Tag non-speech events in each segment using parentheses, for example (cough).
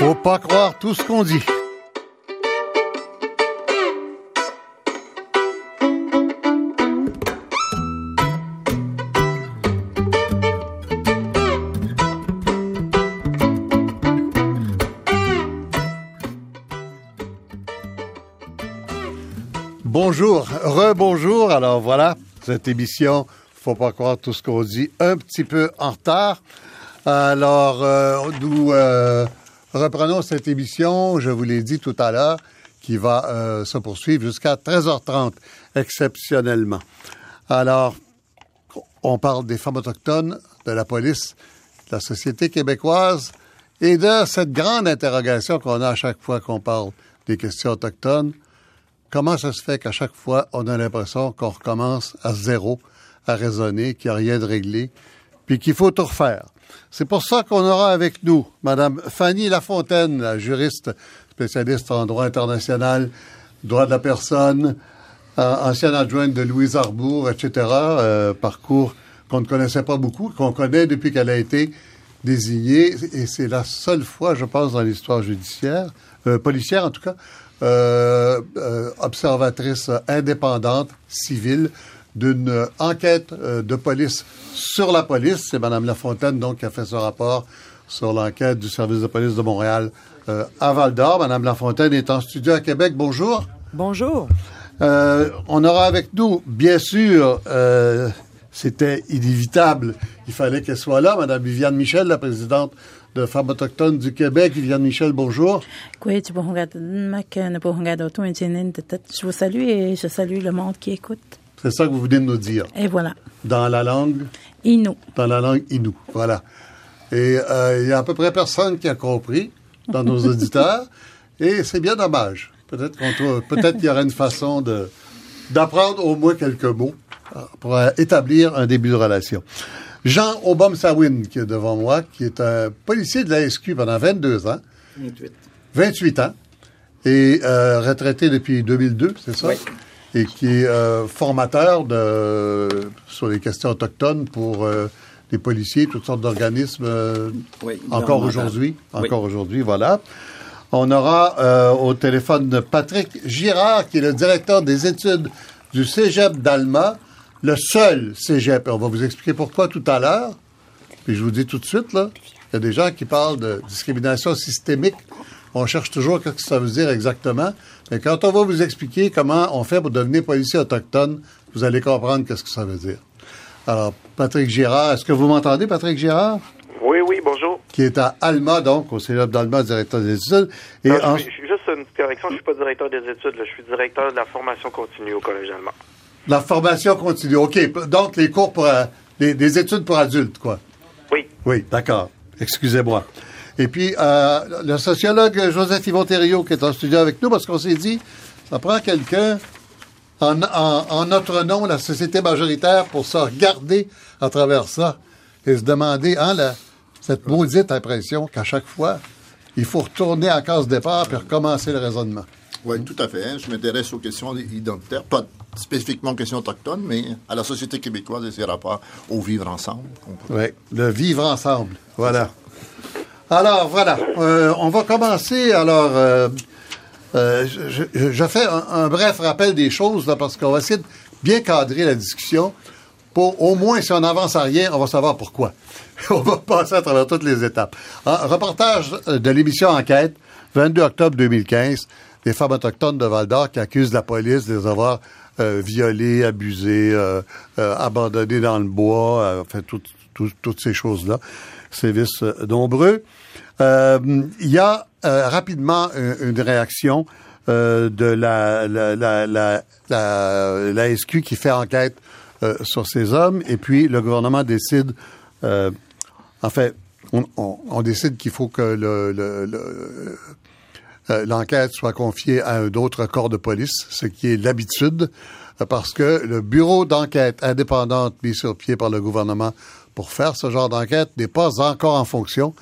Faut pas croire tout ce qu'on dit. Bonjour, rebonjour. Alors voilà, cette émission, faut pas croire tout ce qu'on dit, un petit peu en retard. Alors, euh, nous euh, reprenons cette émission, je vous l'ai dit tout à l'heure, qui va euh, se poursuivre jusqu'à 13h30, exceptionnellement. Alors, on parle des femmes autochtones, de la police, de la société québécoise et de cette grande interrogation qu'on a à chaque fois qu'on parle des questions autochtones. Comment ça se fait qu'à chaque fois, on a l'impression qu'on recommence à zéro, à raisonner, qu'il n'y a rien de réglé, puis qu'il faut tout refaire? C'est pour ça qu'on aura avec nous Mme Fanny Lafontaine, la juriste spécialiste en droit international, droit de la personne, euh, ancienne adjointe de Louise Arbour, etc. Euh, parcours qu'on ne connaissait pas beaucoup, qu'on connaît depuis qu'elle a été désignée, et c'est la seule fois, je pense, dans l'histoire judiciaire, euh, policière en tout cas, observatrice indépendante, civile, d'une enquête euh, de police sur la police. C'est Mme Lafontaine, donc, qui a fait ce rapport sur l'enquête du service de police de Montréal euh, à Val-d'Or. Mme Lafontaine est en studio à Québec. Bonjour. Bonjour. Euh, on aura avec nous, bien sûr, euh, c'était inévitable, il fallait qu'elle soit là, Mme Viviane Michel, la présidente de Femmes autochtones du Québec. Viviane Michel, bonjour. Je vous salue et je salue le monde qui écoute. C'est ça que vous venez de nous dire. Et voilà. Dans la langue? Inou. Dans la langue Inou, voilà. Et euh, il y a à peu près personne qui a compris dans nos (laughs) auditeurs, et c'est bien dommage. Peut-être qu'on peut-être qu'il y aurait une façon de d'apprendre au moins quelques mots euh, pour euh, établir un début de relation. Jean Obam Sawin, qui est devant moi, qui est un policier de la SQ pendant 22 ans, 28 ans, et euh, retraité depuis 2002, c'est ça? Oui. Et qui est euh, formateur de, sur les questions autochtones pour euh, les policiers, toutes sortes d'organismes, euh, Oui, encore aujourd'hui. Oui. Encore aujourd'hui, voilà. On aura au téléphone Patrick Girard, qui est le directeur des études du Cégep d'Alma, le seul Cégep. On va vous expliquer pourquoi tout à l'heure. Puis je vous dis tout de suite, là, il y a des gens qui parlent de discrimination systémique. On cherche toujours ce que ça veut dire exactement. Mais quand on va vous expliquer comment on fait pour devenir policier autochtone, vous allez comprendre qu'est-ce que ça veut dire. Alors, Patrick Girard, est-ce que vous m'entendez, Patrick Girard? Oui, oui, bonjour. Qui est à Alma, donc, au Cégep d'Alma, directeur des études. Et Non, en- je, suis, juste une petite correction, je suis pas directeur des études, là. je suis directeur de la formation continue au Collège allemand. la formation continue. OK. Donc, les cours pour, euh, les, les études pour adultes, quoi. Oui. Oui, d'accord. Excusez-moi. Et puis, euh, le sociologue Joseph Yvon Thériault qui est en studio avec nous, parce qu'on s'est dit, ça prend quelqu'un en, en- en notre nom, la société majoritaire, pour se regarder à travers ça et se demander, hein, la- cette maudite impression qu'à chaque fois, il faut retourner à case départ puis recommencer le raisonnement. Oui, tout à fait. hein. Je m'intéresse aux questions identitaires, pas spécifiquement aux questions autochtones, mais à la société québécoise et ses rapports au vivre ensemble. Oui, le vivre ensemble. Voilà. Alors, voilà. Euh, on va commencer. Alors, euh, euh, je, fais un, bref rappel des choses, là, parce qu'on va essayer de bien cadrer la discussion. Pour au moins, si on n'avance à rien, on va savoir pourquoi. (laughs) on va passer à travers toutes les étapes. Un reportage de l'émission Enquête, 22 octobre 2015, des femmes autochtones de Val-d'Or qui accusent la police de les avoir violées, abusées, abandonnées dans le bois, enfin, tout- tout- toutes ces choses-là. Sévices euh, nombreux. Euh, Il y a euh, rapidement une, une réaction euh, de la, la, la, la, SQ qui fait enquête euh, sur ces hommes, et puis le gouvernement décide, euh, en fait, on, décide qu'il faut que le, le- le- euh, l'enquête soit confiée à un autre corps de police, ce qui est l'habitude, euh, parce que le bureau d'enquête indépendante mis sur pied par le gouvernement pour faire ce genre d'enquête n'est pas encore en fonction,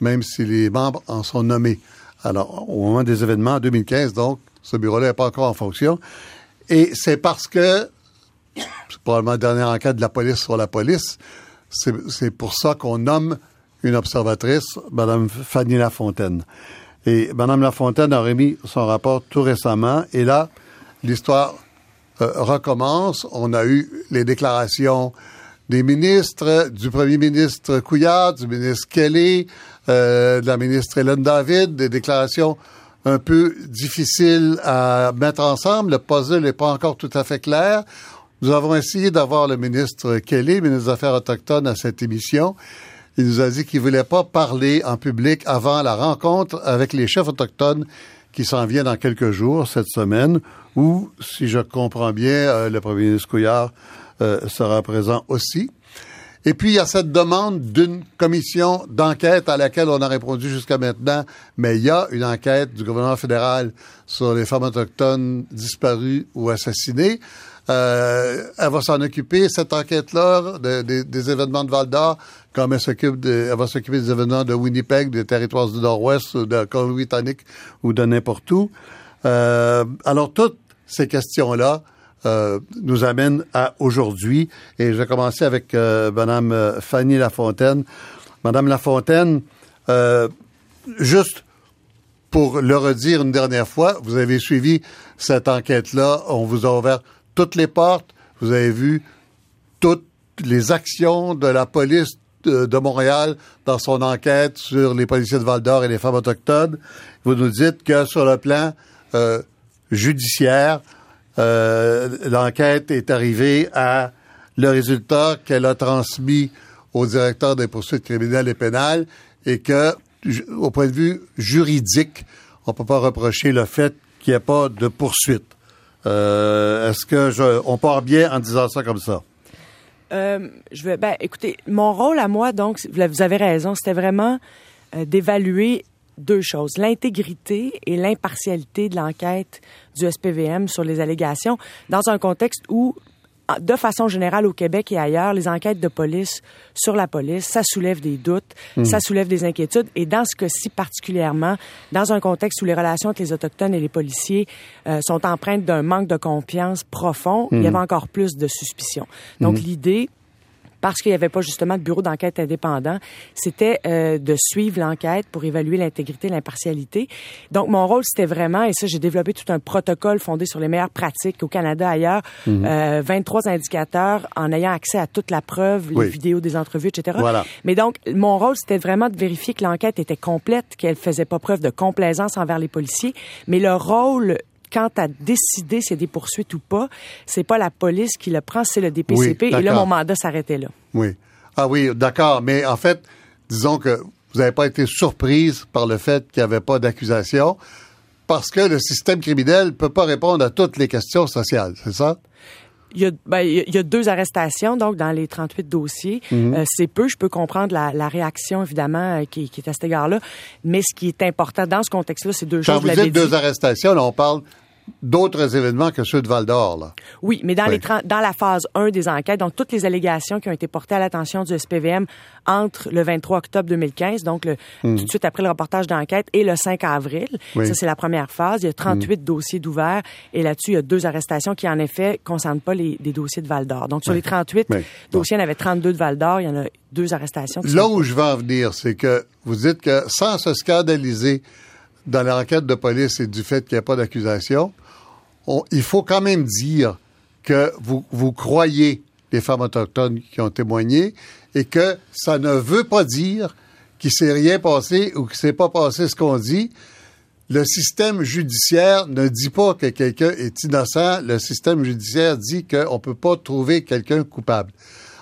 même si les membres en sont nommés. Alors, au moment des événements en 2015, donc, ce bureau-là n'est pas encore en fonction. Et c'est parce que, c'est probablement la dernière enquête de la police sur la police, c'est pour ça qu'on nomme une observatrice, Mme Fanny Lafontaine. Et Mme Lafontaine a remis son rapport tout récemment. Et là, l'histoire euh, recommence. On a eu les déclarations des ministres, du premier ministre Couillard, du ministre Kelly, euh, de la ministre Hélène David, des déclarations un peu difficiles à mettre ensemble. Le puzzle n'est pas encore tout à fait clair. Nous avons essayé d'avoir le ministre Kelly, ministre des Affaires autochtones, à cette émission. Il nous a dit qu'il voulait pas parler en public avant la rencontre avec les chefs autochtones qui s'en vient dans quelques jours, cette semaine, où, si je comprends bien, euh, le premier ministre Couillard euh, sera présent aussi. Et puis, il y a cette demande d'une commission d'enquête à laquelle on a répondu jusqu'à maintenant, mais il y a une enquête du gouvernement fédéral sur les femmes autochtones disparues ou assassinées. Euh, elle va s'en occuper, cette enquête-là, des événements de Val d'Or, comme elle s'occupe de, elle va s'occuper des événements de Winnipeg, des territoires du Nord-Ouest, de Colombie-Britannique ou de n'importe où. Euh, alors, toutes ces questions-là euh, nous amènent à aujourd'hui. Et je vais commencer avec euh, Madame euh, Fanny Lafontaine. Madame Lafontaine, euh, juste pour le redire une dernière fois, vous avez suivi cette enquête-là. On vous a ouvert toutes les portes. Vous avez vu toutes les actions de la police de, Montréal dans son enquête sur les policiers de Val-d'Or et les femmes autochtones. Vous nous dites que sur le plan euh, judiciaire, l'enquête est arrivée à le résultat qu'elle a transmis au directeur des poursuites criminelles et pénales et que, au point de vue juridique, on peut pas reprocher le fait qu'il n'y ait pas de poursuite. Euh, est-ce que je, on part bien en disant ça comme ça? Euh, je vais, ben, écoutez, mon rôle à moi, donc, vous avez raison, c'était vraiment euh, d'évaluer deux choses l'intégrité et l'impartialité de l'enquête du SPVM sur les allégations dans un contexte où de façon générale au Québec et ailleurs, les enquêtes de police sur la police, ça soulève des doutes, hmm. ça soulève des inquiétudes. Et dans ce cas-ci particulièrement, dans un contexte où les relations entre les Autochtones et les policiers euh, sont empreintes d'un manque de confiance profond, il y hmm. avait encore plus de suspicions. Donc hmm. l'idée, parce qu'il n'y avait pas justement de bureau d'enquête indépendant, c'était euh, de suivre l'enquête pour évaluer l'intégrité, l'impartialité. Donc mon rôle c'était vraiment, et ça j'ai développé tout un protocole fondé sur les meilleures pratiques au Canada ailleurs, mhm. euh, 23 indicateurs en ayant accès à toute la preuve, les vidéos des entrevues, etc. Voilà. Mais donc mon rôle c'était vraiment de vérifier que l'enquête était complète, qu'elle faisait pas preuve de complaisance envers les policiers, mais le rôle quant à décider s'il y a des poursuites ou pas, c'est pas la police qui le prend, c'est le DPCP. et là, mon mandat s'arrêtait là. Oui. Ah oui, d'accord. Mais en fait, disons que vous n'avez pas été surprise par le fait qu'il n'y avait pas d'accusation parce que le système criminel ne peut pas répondre à toutes les questions sociales, c'est ça? Il y, a, ben, il y, a, deux arrestations, donc, dans les 38 dossiers. Mhm. Euh, c'est peu. Je peux comprendre la, la réaction, évidemment, euh, qui, qui, est à cet égard-là. Mais ce qui est important dans ce contexte-là, c'est deux choses. Quand vous dites deux arrestations, là, on parle d'autres événements que ceux de Val d'Or. Là. Oui, mais dans, les dans la phase 1 des enquêtes, donc toutes les allégations qui ont été portées à l'attention du SPVM entre le 23 octobre 2015, donc le, hmm. tout de suite après le reportage d'enquête, et le 5 avril. Ça, c'est la première phase. Il y a 38 hmm. dossiers d'ouverts et là-dessus, il y a deux arrestations qui, en effet, ne concernent pas les, dossiers de Val d'Or. Donc, sur les 38 dossiers, il y en avait 32 de Val d'Or. Il y en a deux arrestations. Là où je veux en venir, c'est que vous dites que sans se scandaliser dans l'enquête de police et du fait qu'il n'y a pas d'accusation, il faut quand même dire que vous, vous croyez les femmes autochtones qui ont témoigné et que ça ne veut pas dire qu'il s'est rien passé ou qu'il s'est pas passé ce qu'on dit. Le système judiciaire ne dit pas que quelqu'un est innocent. Le système judiciaire dit qu'on peut pas trouver quelqu'un coupable.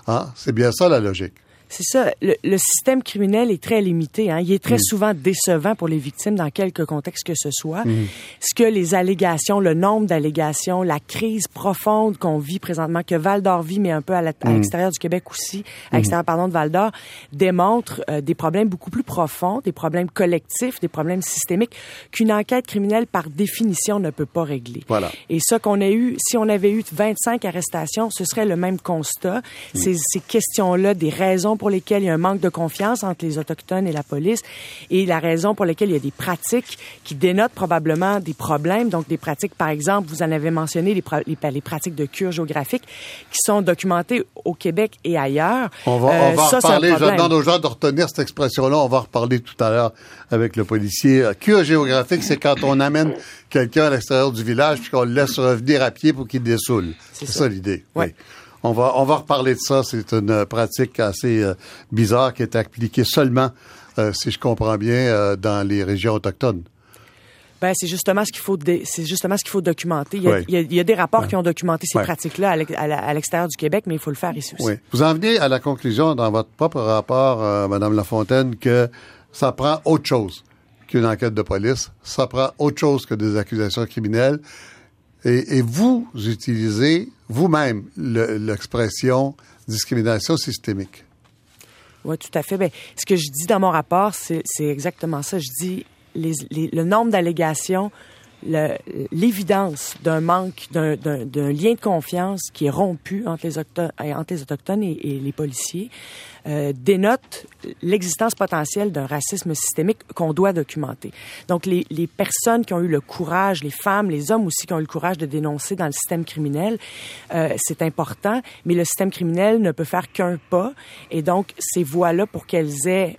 Hein? C'est bien ça la logique. C'est ça. Le, système criminel est très limité. Hein. Il est très mm. souvent décevant pour les victimes dans quelque contexte que ce soit. Mm. Ce que les allégations, le nombre d'allégations, la crise profonde qu'on vit présentement, que Val d'Or vit, mais un peu à mm. l'extérieur du Québec aussi, à l'extérieur, pardon, de Val d'Or, démontre euh, des problèmes beaucoup plus profonds, des problèmes collectifs, des problèmes systémiques qu'une enquête criminelle, par définition, ne peut pas régler. Voilà. Et ça qu'on a eu, si on avait eu 25 arrestations, ce serait le même constat. Ces, ces questions-là, des raisons pour pour lesquelles il y a un manque de confiance entre les Autochtones et la police et la raison pour laquelle il y a des pratiques qui dénotent probablement des problèmes. Donc, des pratiques, par exemple, vous en avez mentionné, les, les, les pratiques de cure géographique qui sont documentées au Québec et ailleurs. On va, on va en reparler. Je demande aux gens de retenir cette expression-là. On va en reparler tout à l'heure avec le policier. Cure géographique, c'est quand on amène quelqu'un à l'extérieur du village puis qu'on le laisse revenir à pied pour qu'il dessoule. C'est ça, l'idée. Oui. On va, on va reparler de ça. C'est une pratique assez euh, bizarre qui est appliquée seulement, euh, si je comprends bien, euh, dans les régions autochtones. Ben, c'est justement ce qu'il faut, c'est justement ce qu'il faut documenter. Il y, a, il, y a, des rapports qui ont documenté ces pratiques-là à l'extérieur du Québec, mais il faut le faire ici aussi. Oui. Vous en venez à la conclusion dans votre propre rapport, euh, Madame Lafontaine, que ça prend autre chose qu'une enquête de police. Ça prend autre chose que des accusations criminelles. Et, vous utilisez vous-même l'expression discrimination systémique. Oui, tout à fait. Ben, ce que je dis dans mon rapport, c'est exactement ça. Je dis le nombre d'allégations, l'évidence d'un manque, d'un lien de confiance qui est rompu entre les, entre les Autochtones et, les policiers euh, dénote l'existence potentielle d'un racisme systémique qu'on doit documenter. Donc, les, les, personnes qui ont eu le courage, les femmes, les hommes aussi qui ont eu le courage de dénoncer dans le système criminel, euh, c'est important, mais le système criminel ne peut faire qu'un pas. Et donc, ces voies-là, pour qu'elles aient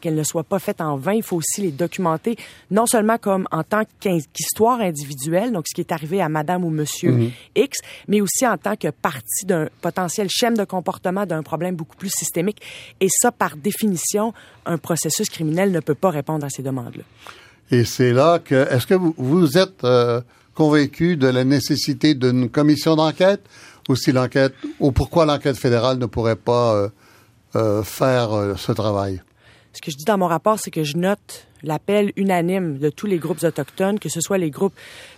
qu'elles ne soient pas faites en vain. Il faut aussi les documenter, non seulement comme en tant qu'histoire individuelle, donc ce qui est arrivé à Madame ou Monsieur mhm. X, mais aussi en tant que partie d'un potentiel schème de comportement d'un problème beaucoup plus systémique. Et ça, par définition, un processus criminel ne peut pas répondre à ces demandes-là. Et c'est là que, est-ce que vous, vous êtes euh, convaincu de la nécessité d'une commission d'enquête? Ou si l'enquête, ou pourquoi l'enquête fédérale ne pourrait pas euh, euh, faire ce travail? Ce que je dis dans mon rapport, c'est que je note l'appel unanime de tous les groupes autochtones, que ce soit les groupes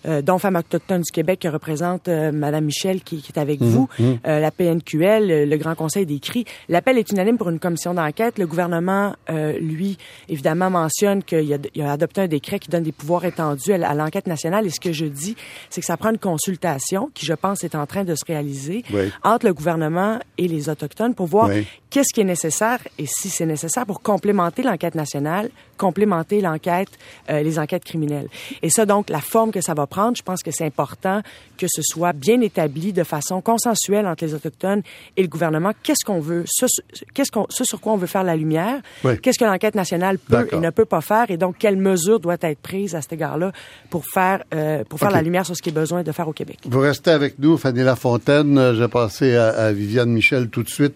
euh, dont Femmes autochtones du Québec que représente euh, Madame Michel qui, qui est avec mhm, vous, mhm. euh, la PNQL, le Grand Conseil des CRI. L'appel est unanime pour une commission d'enquête. Le gouvernement, euh, lui, évidemment, mentionne qu'il a, a, adopté un décret qui donne des pouvoirs étendus à, l'enquête nationale. Et ce que je dis, c'est que ça prend une consultation qui, je pense, est en train de se réaliser entre le gouvernement et les Autochtones pour voir qu'est-ce qui est nécessaire et si c'est nécessaire pour complémenter l'enquête nationale, complémenter l'enquête, euh, les enquêtes criminelles. Et ça, donc, la forme que ça va prendre, je pense que c'est important que ce soit bien établi de façon consensuelle entre les Autochtones et le gouvernement. Qu'est-ce qu'on veut, ce, qu'est-ce qu'on, ce sur quoi on veut faire la lumière, qu'est-ce que l'enquête nationale peut et ne peut pas faire, et donc quelles mesures doivent être prises à cet égard-là pour faire, euh, pour faire la lumière sur ce qui est besoin de faire au Québec? Vous restez avec nous, Fanny Lafontaine. Je vais passer à, à Viviane Michel tout de suite.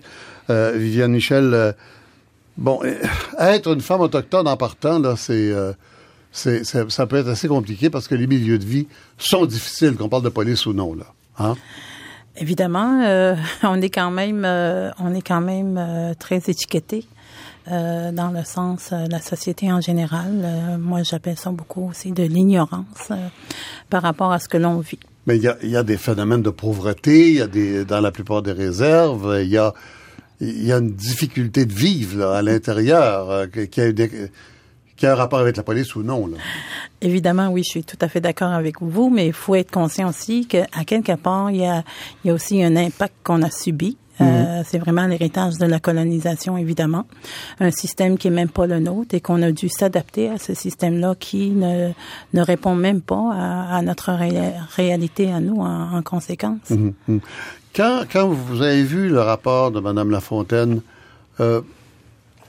Euh, Viviane Michel, euh, bon, euh, être une femme autochtone en partant, là, c'est, c'est, ça peut être assez compliqué parce que les milieux de vie sont difficiles, qu'on parle de police ou non, là. Hein? Évidemment, (laughs) on est quand même, on est quand même très étiqueté. dans le sens la société en général. moi, j'appelle ça beaucoup aussi de l'ignorance par rapport à ce que l'on vit. Mais il y a, y a, des phénomènes de pauvreté, il y a des dans la plupart des réserves, il y a il y a une difficulté de vivre là, à l'intérieur euh, qui, a qui a un rapport avec la police ou non. Là. Évidemment, oui, je suis tout à fait d'accord avec vous, mais il faut être conscient aussi qu'à quelque part, il y a, il y a aussi un impact qu'on a subi. Euh, mhm. c'est vraiment l'héritage de la colonisation, évidemment. Un système qui est même pas le nôtre et qu'on a dû s'adapter à ce système-là qui ne, ne répond même pas à, à notre réalité à nous en, en conséquence. Mhm, mhm. Quand, quand vous avez vu le rapport de Mme Lafontaine, euh,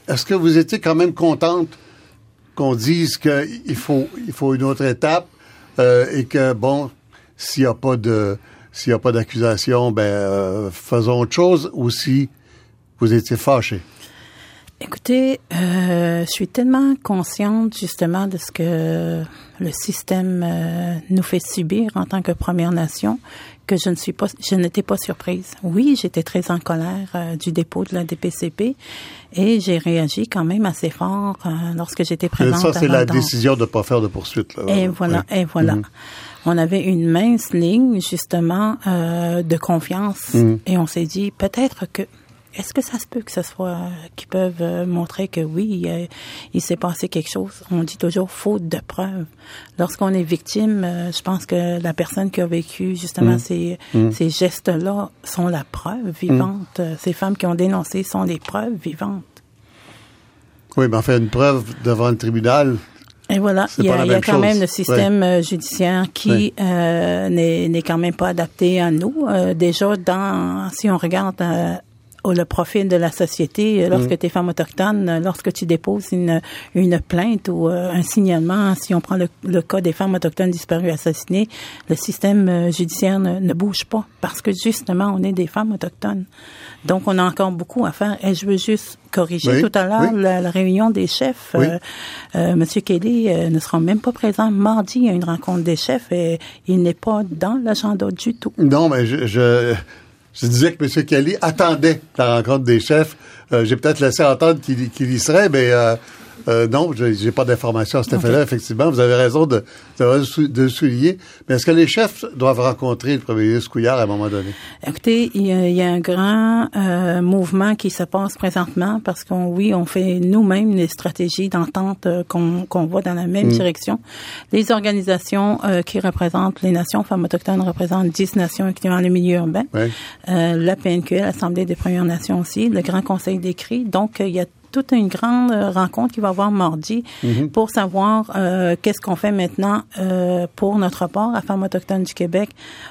est-ce que vous étiez quand même contente qu'on dise qu'il faut, il faut une autre étape euh, et que, bon, s'il n'y a pas de s'il n'y a pas d'accusation, ben euh, faisons autre chose ou si vous étiez fâché? Écoutez, je suis tellement consciente justement de ce que le système nous fait subir en tant que Première Nation que je ne suis pas, je n'étais pas surprise. Oui, j'étais très en colère euh, du dépôt de la DPCP et j'ai réagi quand même assez fort euh, lorsque j'étais présente. Et ça, c'est la décision de ne pas faire de poursuite. Là. Et voilà, et voilà. Mhm. On avait une mince ligne justement euh, de confiance mhm. et on s'est dit peut-être que est-ce que ça se peut que ce soit qui peuvent euh, montrer que oui, euh, il s'est passé quelque chose? On dit toujours faute de preuves. Lorsqu'on est victime, euh, je pense que la personne qui a vécu justement Mm. ces, Mm. ces gestes-là sont la preuve vivante. Euh, Ces femmes qui ont dénoncé sont des preuves vivantes. Oui, mais enfin, une preuve devant le tribunal. Et voilà, il y a, il y a quand chose. même le système euh, judiciaire qui Oui. euh, n'est quand même pas adapté à nous. Euh, déjà, dans si on regarde euh, au- le profil de la société, euh, lorsque Mm. tu es femme autochtone, euh, lorsque tu déposes une, une plainte ou euh, un signalement, si on prend le, le cas des femmes autochtones disparues assassinées, le système judiciaire ne, ne bouge pas parce que justement, on est des femmes autochtones. Donc, on a encore beaucoup à faire. Et je veux juste corriger Oui, tout à l'heure oui. la, la réunion des chefs. Oui. Euh, euh, Monsieur Kelly euh, ne sera même pas présent. Mardi, a une rencontre des chefs et il n'est pas dans l'agenda du tout. Non, mais je, je, je disais que M. Kelly attendait la rencontre des chefs. Euh, J'ai peut-être laissé entendre qu'il y serait, mais euh, non, je j'ai pas d'informations à cet effet-là, effectivement. Vous avez raison de, de, de souligner. Mais est-ce que les chefs doivent rencontrer le premier ministre Couillard à un moment donné? Écoutez, il y a, il y a un grand euh, mouvement qui se passe présentement parce qu'on, oui, on fait nous-mêmes les stratégies d'entente euh, qu'on qu'on va dans la même direction. Les organisations euh, qui représentent les nations femmes autochtones représentent 10 nations incluant le milieu urbain. Oui. Euh, la PNQ, l'Assemblée des Premières Nations aussi, le Grand Conseil des cris. Donc, euh, il y a toute une grande euh, rencontre qui va avoir mardi pour savoir euh, qu'est-ce qu'on fait maintenant euh, pour notre rapport à Femmes autochtones du Québec.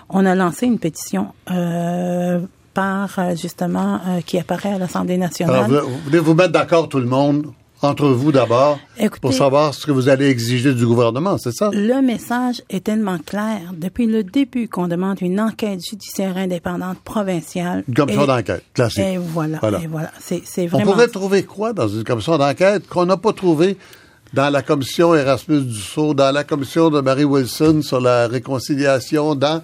On a lancé une pétition euh, par euh, justement euh, qui apparaît à l'Assemblée nationale. Alors, vous, vous voulez vous mettre d'accord tout le monde, entre vous d'abord, pour savoir ce que vous allez exiger du gouvernement, c'est ça? Le message est tellement clair depuis le début qu'on demande une enquête judiciaire indépendante provinciale. Une commission d'enquête, classique. Et voilà, Voilà. et voilà. C'est, c'est On vraiment. pourrait trouver quoi dans une commission d'enquête qu'on n'a pas trouvé dans la commission Erasmus Dussault, dans la commission de Marie Wilson sur la réconciliation, dans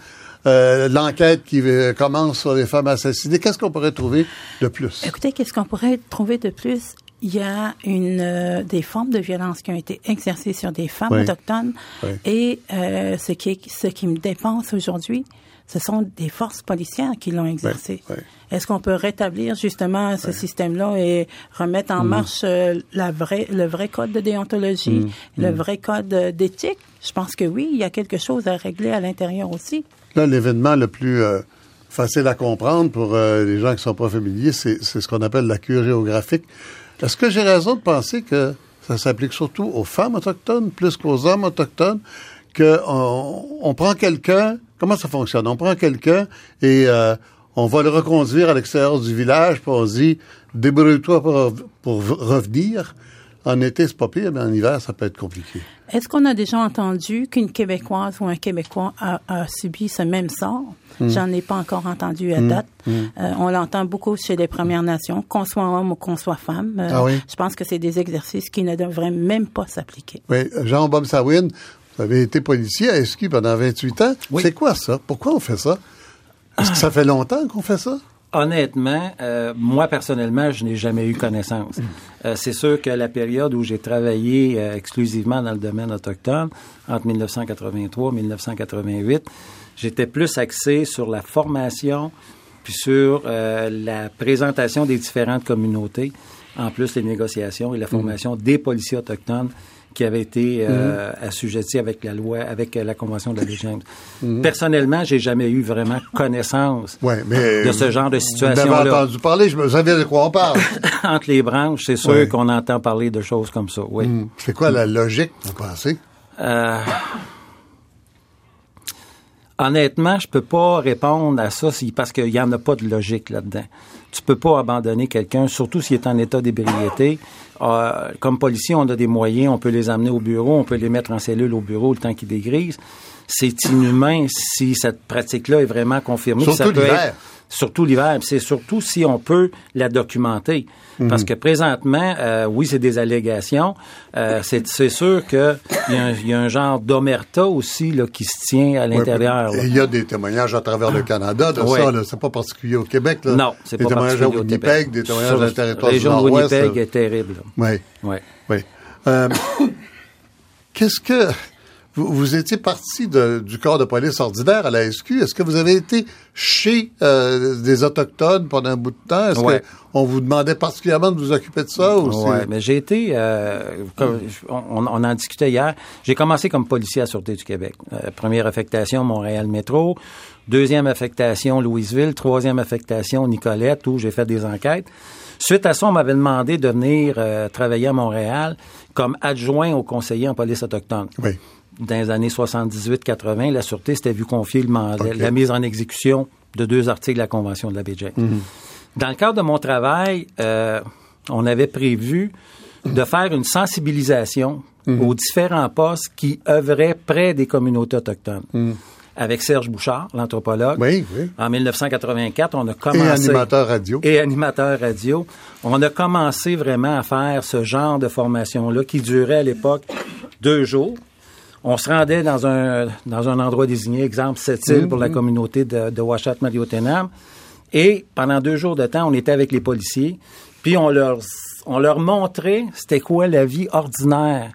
euh, l'enquête qui euh, commence sur les femmes assassinées? Qu'est-ce qu'on pourrait trouver de plus? Écoutez, qu'est-ce qu'on pourrait trouver de plus? Il y a une euh, des formes de violence qui ont été exercées sur des femmes Oui. autochtones Oui. et euh, ce qui est- ce qui me dépense aujourd'hui, ce sont des forces policières qui l'ont exercé. oui. Est-ce qu'on peut rétablir justement ce système-là et remettre Mm. en marche euh, la vraie, le vrai code de déontologie, Mm. le vrai code euh, d'éthique? Je pense que oui, il y a quelque chose à régler à l'intérieur aussi. Là, l'événement le plus euh, facile à comprendre pour euh, les gens qui sont pas familiers, c'est c'est ce qu'on appelle la cure géographique. Est-ce que j'ai raison de penser que ça s'applique surtout aux femmes autochtones plus qu'aux hommes autochtones? Que on, on prend quelqu'un, comment ça fonctionne? On prend quelqu'un et euh, on va le reconduire à l'extérieur du village, puis on dit, débrouille-toi pour, pour revenir. En été, c'est pas pire, mais en hiver, ça peut être compliqué. Est-ce qu'on a déjà entendu qu'une Québécoise ou un Québécois a, a subi ce même sort? Hmm. J'en ai pas encore entendu à date. Euh, on l'entend beaucoup chez les Premières Nations, qu'on soit homme ou qu'on soit femme. Euh, Ah oui? Je pense que c'est des exercices qui ne devraient même pas s'appliquer. Oui, Jean Bob Sawin, vous avez été policier à SQ pendant 28 ans. Oui. C'est quoi ça? Pourquoi on fait ça? Est-ce que ça fait longtemps qu'on fait ça? Honnêtement, euh, moi personnellement, je n'ai jamais eu connaissance. Euh, c'est sûr que la période où j'ai travaillé euh, exclusivement dans le domaine autochtone, entre 1983 et 1988, j'étais plus axé sur la formation, puis sur euh, la présentation des différentes communautés, en plus les négociations et la formation des policiers autochtones qui avaient été euh, assujettis avec la loi, avec euh, la convention de la James. Personnellement, j'ai jamais eu vraiment connaissance mais. de ce genre de situation-là. entendu parler, je me savais de quoi on parle. (laughs) Entre les branches, c'est sûr Ouais. qu'on entend parler de choses comme ça, oui. Hmm. C'est quoi la logique, vous pensez? Euh, honnêtement, je peux pas répondre à ça si- parce qu'il y en a pas de logique là-dedans. Tu peux pas abandonner quelqu'un, surtout s'il est en état d'ébriété. Euh, comme policier, on a des moyens, on peut les amener au bureau, on peut les mettre en cellule au bureau le temps qu'ils dégrisent. C'est inhumain si cette pratique-là est vraiment confirmée. Surtout Ça peut l'hiver. être- Surtout l'hiver. C'est surtout si on peut la documenter. Parce que présentement, euh, oui, c'est des allégations. Euh, c'est sûr qu'il y, a un- il y a un genre d'omerta aussi là, qui se tient à l'intérieur. il y a des témoignages à travers le Canada de Ouais. ça. C'est pas particulier au Québec, là. Non, c'est pas à particulier au Winnipeg, Québec. des témoignages Sur le territoire du Nord-Ouest. Winnipeg est terrible. Oui. Ouais. Oui. Euh, (coughs) Qu'est-ce que vous, vous étiez parti de- du corps de police ordinaire à la SQ. Est-ce que vous avez été chez euh, des autochtones pendant un bout de temps? Est-ce Ouais. que on vous demandait particulièrement de vous occuper de ça ou c'est- Ouais, mais j'ai été, euh, comme- on, on en discutait hier, j'ai commencé comme policier à la Sûreté du Québec. Euh, première affectation, Montréal Métro. Deuxième affectation, Louisville. Troisième affectation, Nicolette, où j'ai fait des enquêtes. Suite à ça, on m'avait demandé de venir euh, travailler à Montréal comme adjoint au conseiller en police autochtone. Oui. Dans les années 78-80, la Sûreté s'était vu confier le mandat, la mise en exécution de deux articles de la Convention de la baie James. Dans le cadre de mon travail, euh, on avait prévu de faire une sensibilisation aux différents postes qui œuvraient près des communautés autochtones. Avec Serge Bouchard, l'anthropologue. Oui, oui. En 1984, on a Et commencé animateur radio. et animateur radio. On a commencé vraiment à faire ce genre de formation-là qui durait à l'époque deux jours. On se rendait dans un, dans un endroit désigné, exemple Sept-Îles pour la communauté de, de Mariotenam. Et pendant deux jours de temps, on était avec les policiers, puis on leur, on leur montrait c'était quoi la vie ordinaire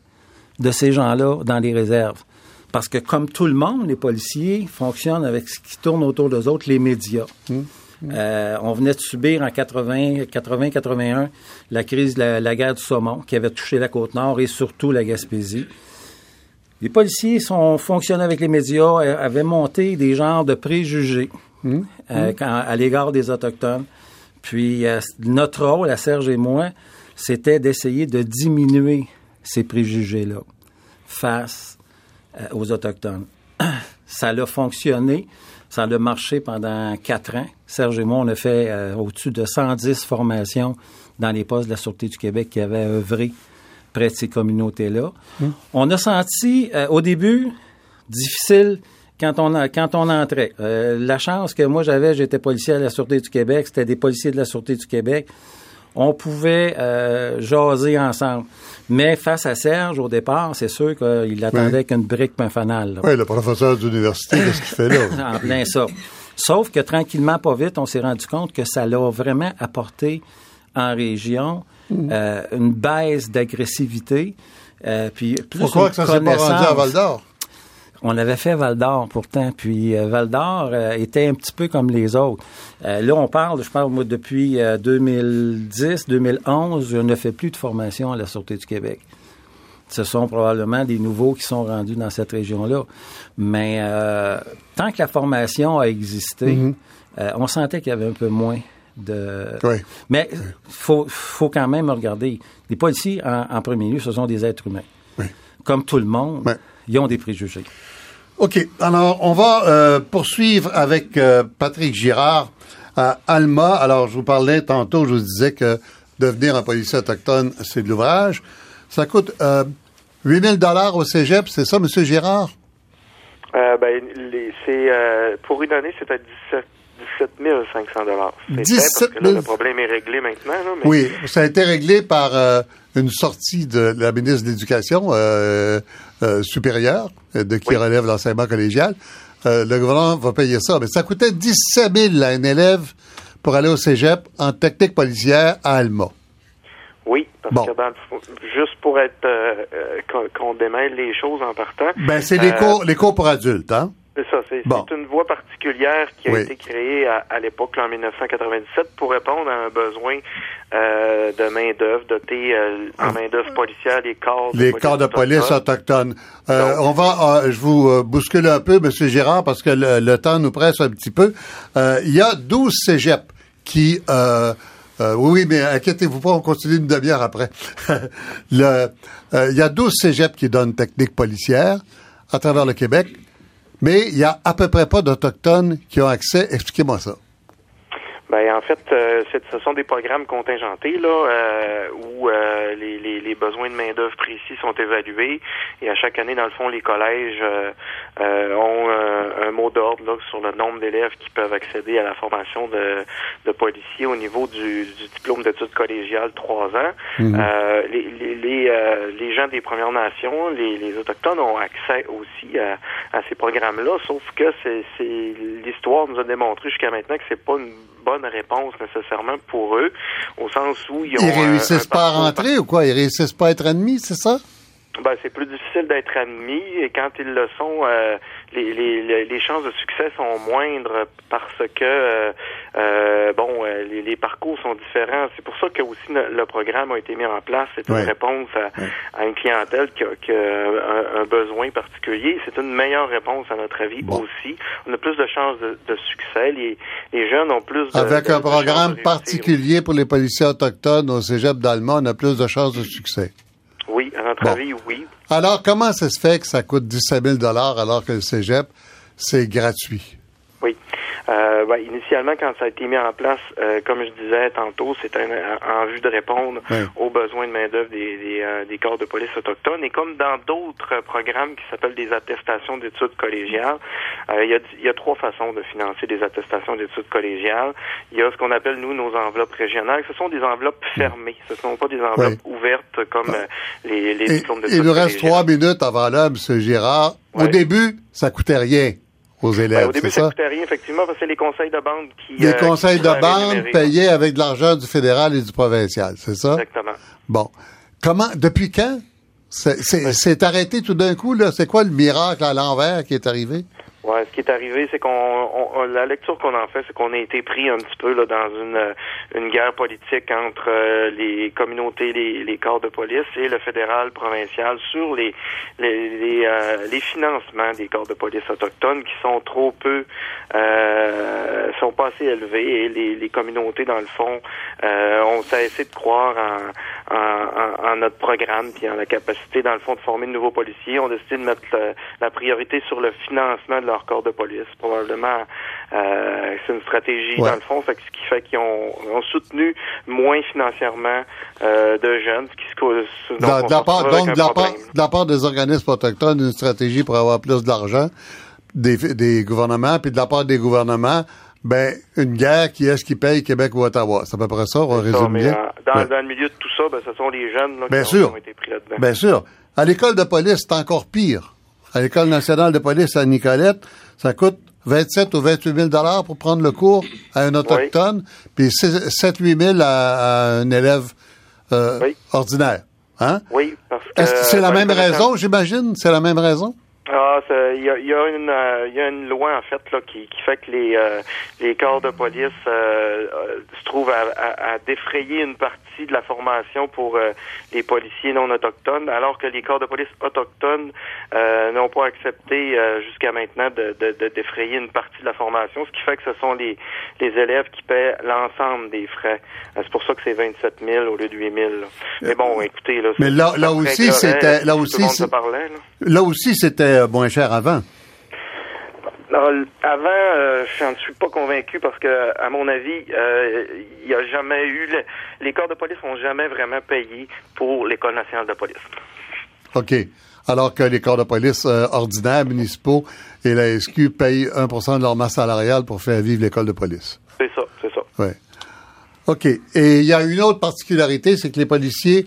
de ces gens-là dans les réserves. Parce que comme tout le monde, les policiers fonctionnent avec ce qui tourne autour d'eux autres, les médias. Euh, on venait de subir en 80, 80, 81 la crise de la, la guerre du saumon qui avait touché la côte nord et surtout la Gaspésie. Les policiers sont fonctionnaient avec les médias, avaient monté des genres de préjugés euh, quand- à l'égard des autochtones. Puis euh, notre rôle, à Serge et moi, c'était d'essayer de diminuer ces préjugés-là face euh, aux autochtones. (clears throat) Ça a fonctionné. Ça a marché pendant quatre ans. Serge et moi, on a fait au-dessus de 110 formations dans les postes de la Sûreté du Québec qui avaient œuvré près de ces communautés-là. On a senti, euh, au début, difficile quand on, a- quand on entrait. Euh, la chance que moi j'avais, j'étais policier à la Sûreté du Québec, c'était des policiers de la Sûreté du Québec. On pouvait euh, jaser ensemble. Mais face à Serge, au départ, c'est sûr qu'il attendait Oui. qu'une brique un fanal. là. Oui, le professeur d'université, qu'est-ce qu'il fait là? (laughs) En plein ça. Sauf que tranquillement, pas vite, on s'est rendu compte que ça l'a vraiment apporté en région euh, une baisse d'agressivité. euh, puis plus Pourquoi que ça s'est pas rendu à. Val d'Or? On avait fait Val d'Or pourtant, puis euh, Val d'Or euh, était un petit peu comme les autres. Euh, là, on parle, je parle moi depuis euh, 2010, 2011, je ne fais plus de formation à la Sûreté du Québec. Ce sont probablement des nouveaux qui sont rendus dans cette région-là. Mais tant que la formation a existé, euh, on sentait qu'il y avait un peu moins de... Oui. Mais faut, faut quand même regarder. Les policiers, en, en premier lieu, ce sont des êtres humains. Oui. Comme tout le monde, ils ont des préjugés. OK. Alors, on va euh, poursuivre avec euh, Patrick Girard à Alma. Alors, je vous parlais tantôt, je vous disais que devenir un policier autochtone, c'est de l'ouvrage. Ça coûte euh, 8000 dollars au cégep, c'est ça, Monsieur Girard? Euh, ben, les- c'est euh, pour une année, c'est à 17, 17 500 dollars. C'est fait 17 parce que là, 000. le problème est réglé maintenant. Là, mais Oui, ça a été réglé par euh, une sortie de la ministre de l'Éducation euh, euh, supérieure, de qui Oui. relève l'enseignement collégial. Le gouvernement va payer ça. Mais ça coûtait 17 000 à un élève pour aller au cégep en technique policière à Alma. Oui, parce Bon. que dans le fond, juste pour être qu'on démêle les choses en partant. Ben, c'est les cours, les cours pour adultes, hein? C'est ça, c'est Bon. une voie particulière qui a Oui. été créée à, à l'époque, en 1997, pour répondre à un besoin euh, de main-d'œuvre, doté euh, en main-d'œuvre policière des corps Les corps de police autochtones. Euh, on va, euh, je vous bouscule un peu, Monsieur Girard, parce que le, le temps nous presse un petit peu. Il y a 12 cégeps qui... Oui, mais inquiétez-vous pas, on continue une demi-heure après. (laughs) il y a 12 cégeps qui donnent technique policière à travers le Québec, mais il y a à peu près pas d'Autochtones qui ont accès. Expliquez-moi ça. Ben, en fait, euh, ce sont des programmes contingentés là, euh, où euh, les, les, les besoins de main d'œuvre précis sont évalués et à chaque année, dans le fond, les collèges euh, euh, ont euh, un mot d'ordre là, sur le nombre d'élèves qui peuvent accéder à la formation de, de policiers au niveau du, du diplôme d'études collégiales trois ans. Euh, les, les, les, euh, les gens des Premières Nations, les, les autochtones ont accès aussi à, à ces programmes-là, sauf que c'est c'est- l'histoire nous a démontré jusqu'à maintenant que c'est pas une bonne réponse nécessairement pour eux, au sens où ils ont Ils réussissent un pas à rentrer ou quoi? Ils réussissent pas à être admis, c'est ça? Ben, c'est plus difficile d'être admis et quand ils le sont, euh, les, les, les chances de succès sont moindres parce que euh, euh bon, euh, les, les, parcours sont différents. C'est pour ça que aussi le, programme a été mis en place. C'est une réponse à, une clientèle qui a, qui a un, besoin particulier. C'est une meilleure réponse à notre avis aussi. On a plus de chances de, de succès. Les, les, jeunes ont plus de avec un programme particulier pour les policiers autochtones au Cégep d'Allemagne, on a plus de chances de succès. Avis, oui. Alors, comment ça se fait que ça coûte 17 000 alors que le cégep, c'est gratuit? Euh, ben, initialement, quand ça a été mis en place, euh, comme je disais tantôt, c'était en vue de répondre aux besoins de main-d'œuvre des, des, euh, des, corps de police autochtones. Et comme dans d'autres programmes qui s'appellent des attestations d'études collégiales, euh, il y, a, y, a, trois façons de financer des attestations d'études collégiales. Il y a ce qu'on appelle, nous, nos enveloppes régionales. Ce sont des enveloppes fermées. Ce ne sont pas des enveloppes ouvertes comme euh, les, les diplômes d'études Il nous reste trois minutes avant là, M. Girard. Au début, ça coûtait rien aux élèves. Ben, au début, ça, coûtait rien, effectivement, parce que c'est les conseils de bande qui. Les euh, conseils de bande payés avec de l'argent du fédéral et du provincial, c'est ça? Exactement. Bon. Comment, depuis quand? C'est arrêté tout d'un coup, là? C'est quoi le miracle à l'envers qui est arrivé? Ouais, ce qui est arrivé, c'est qu'on la lecture qu'on en fait, c'est qu'on a été pris un petit peu là dans une une guerre politique entre euh, les communautés, les, les corps de police et le fédéral provincial sur les les les, euh, les financements des corps de police autochtones qui sont trop peu euh, sont pas assez élevés et les, les communautés dans le fond euh, ont cessé de croire en, en, en, notre programme puis en la capacité dans le fond de former de nouveaux policiers. On décidé de mettre la priorité sur le financement de leur corps de police. Probablement, euh, c'est une stratégie dans le fond, ce qui fait qu'ils ont, soutenu moins financièrement euh, de jeunes, ce qui se cause. Donc, de la part, donc de la part, de la part des organismes autochtones, une stratégie pour avoir plus d'argent des, des gouvernements, puis de la part des gouvernements, ben, une guerre qui est-ce qui paye Québec ou Ottawa. C'est à peu près ça, on résume bien? Euh, dans, dans, le milieu de tout ça, ben, ce sont les jeunes là, bien qui, sûr. ont, été pris là-dedans. Bien sûr. À l'école de police, c'est encore pire à l'École nationale de police à Nicolette, ça coûte 27 ou 28 000 dollars pour prendre le cours à un autochtone, puis 7 8 000 à, un élève euh, ordinaire. Hein? Oui, parce que... c'est la même raison, j'imagine? C'est la même raison? Ah, il y a, y, a une, euh, y a une loi en fait là qui, qui fait que les euh, les corps de police euh, se trouvent à, à, à, défrayer une partie de la formation pour les policiers non autochtones, alors que les corps de police autochtones n'ont pas accepté jusqu'à maintenant de, de, de, défrayer une partie de la formation, ce qui fait que ce sont les les élèves qui paient l'ensemble des frais. c'est pour ça que c'est 27 000 au lieu de 8 000. Mais bon, écoutez là. Mais là, là aussi c'était là aussi là aussi c'était euh, moins cher avant? avant, euh, je n'en suis pas convaincu parce que, à mon avis, euh, il n'y a jamais eu. les corps de police n'ont jamais vraiment payé pour l'École nationale de police. OK. Alors que les corps de police ordinaires, municipaux et la SQ payent 1% de leur masse salariale pour faire vivre l'école de police. C'est ça, c'est ça. Oui. OK. Et il y a une autre particularité, c'est que les policiers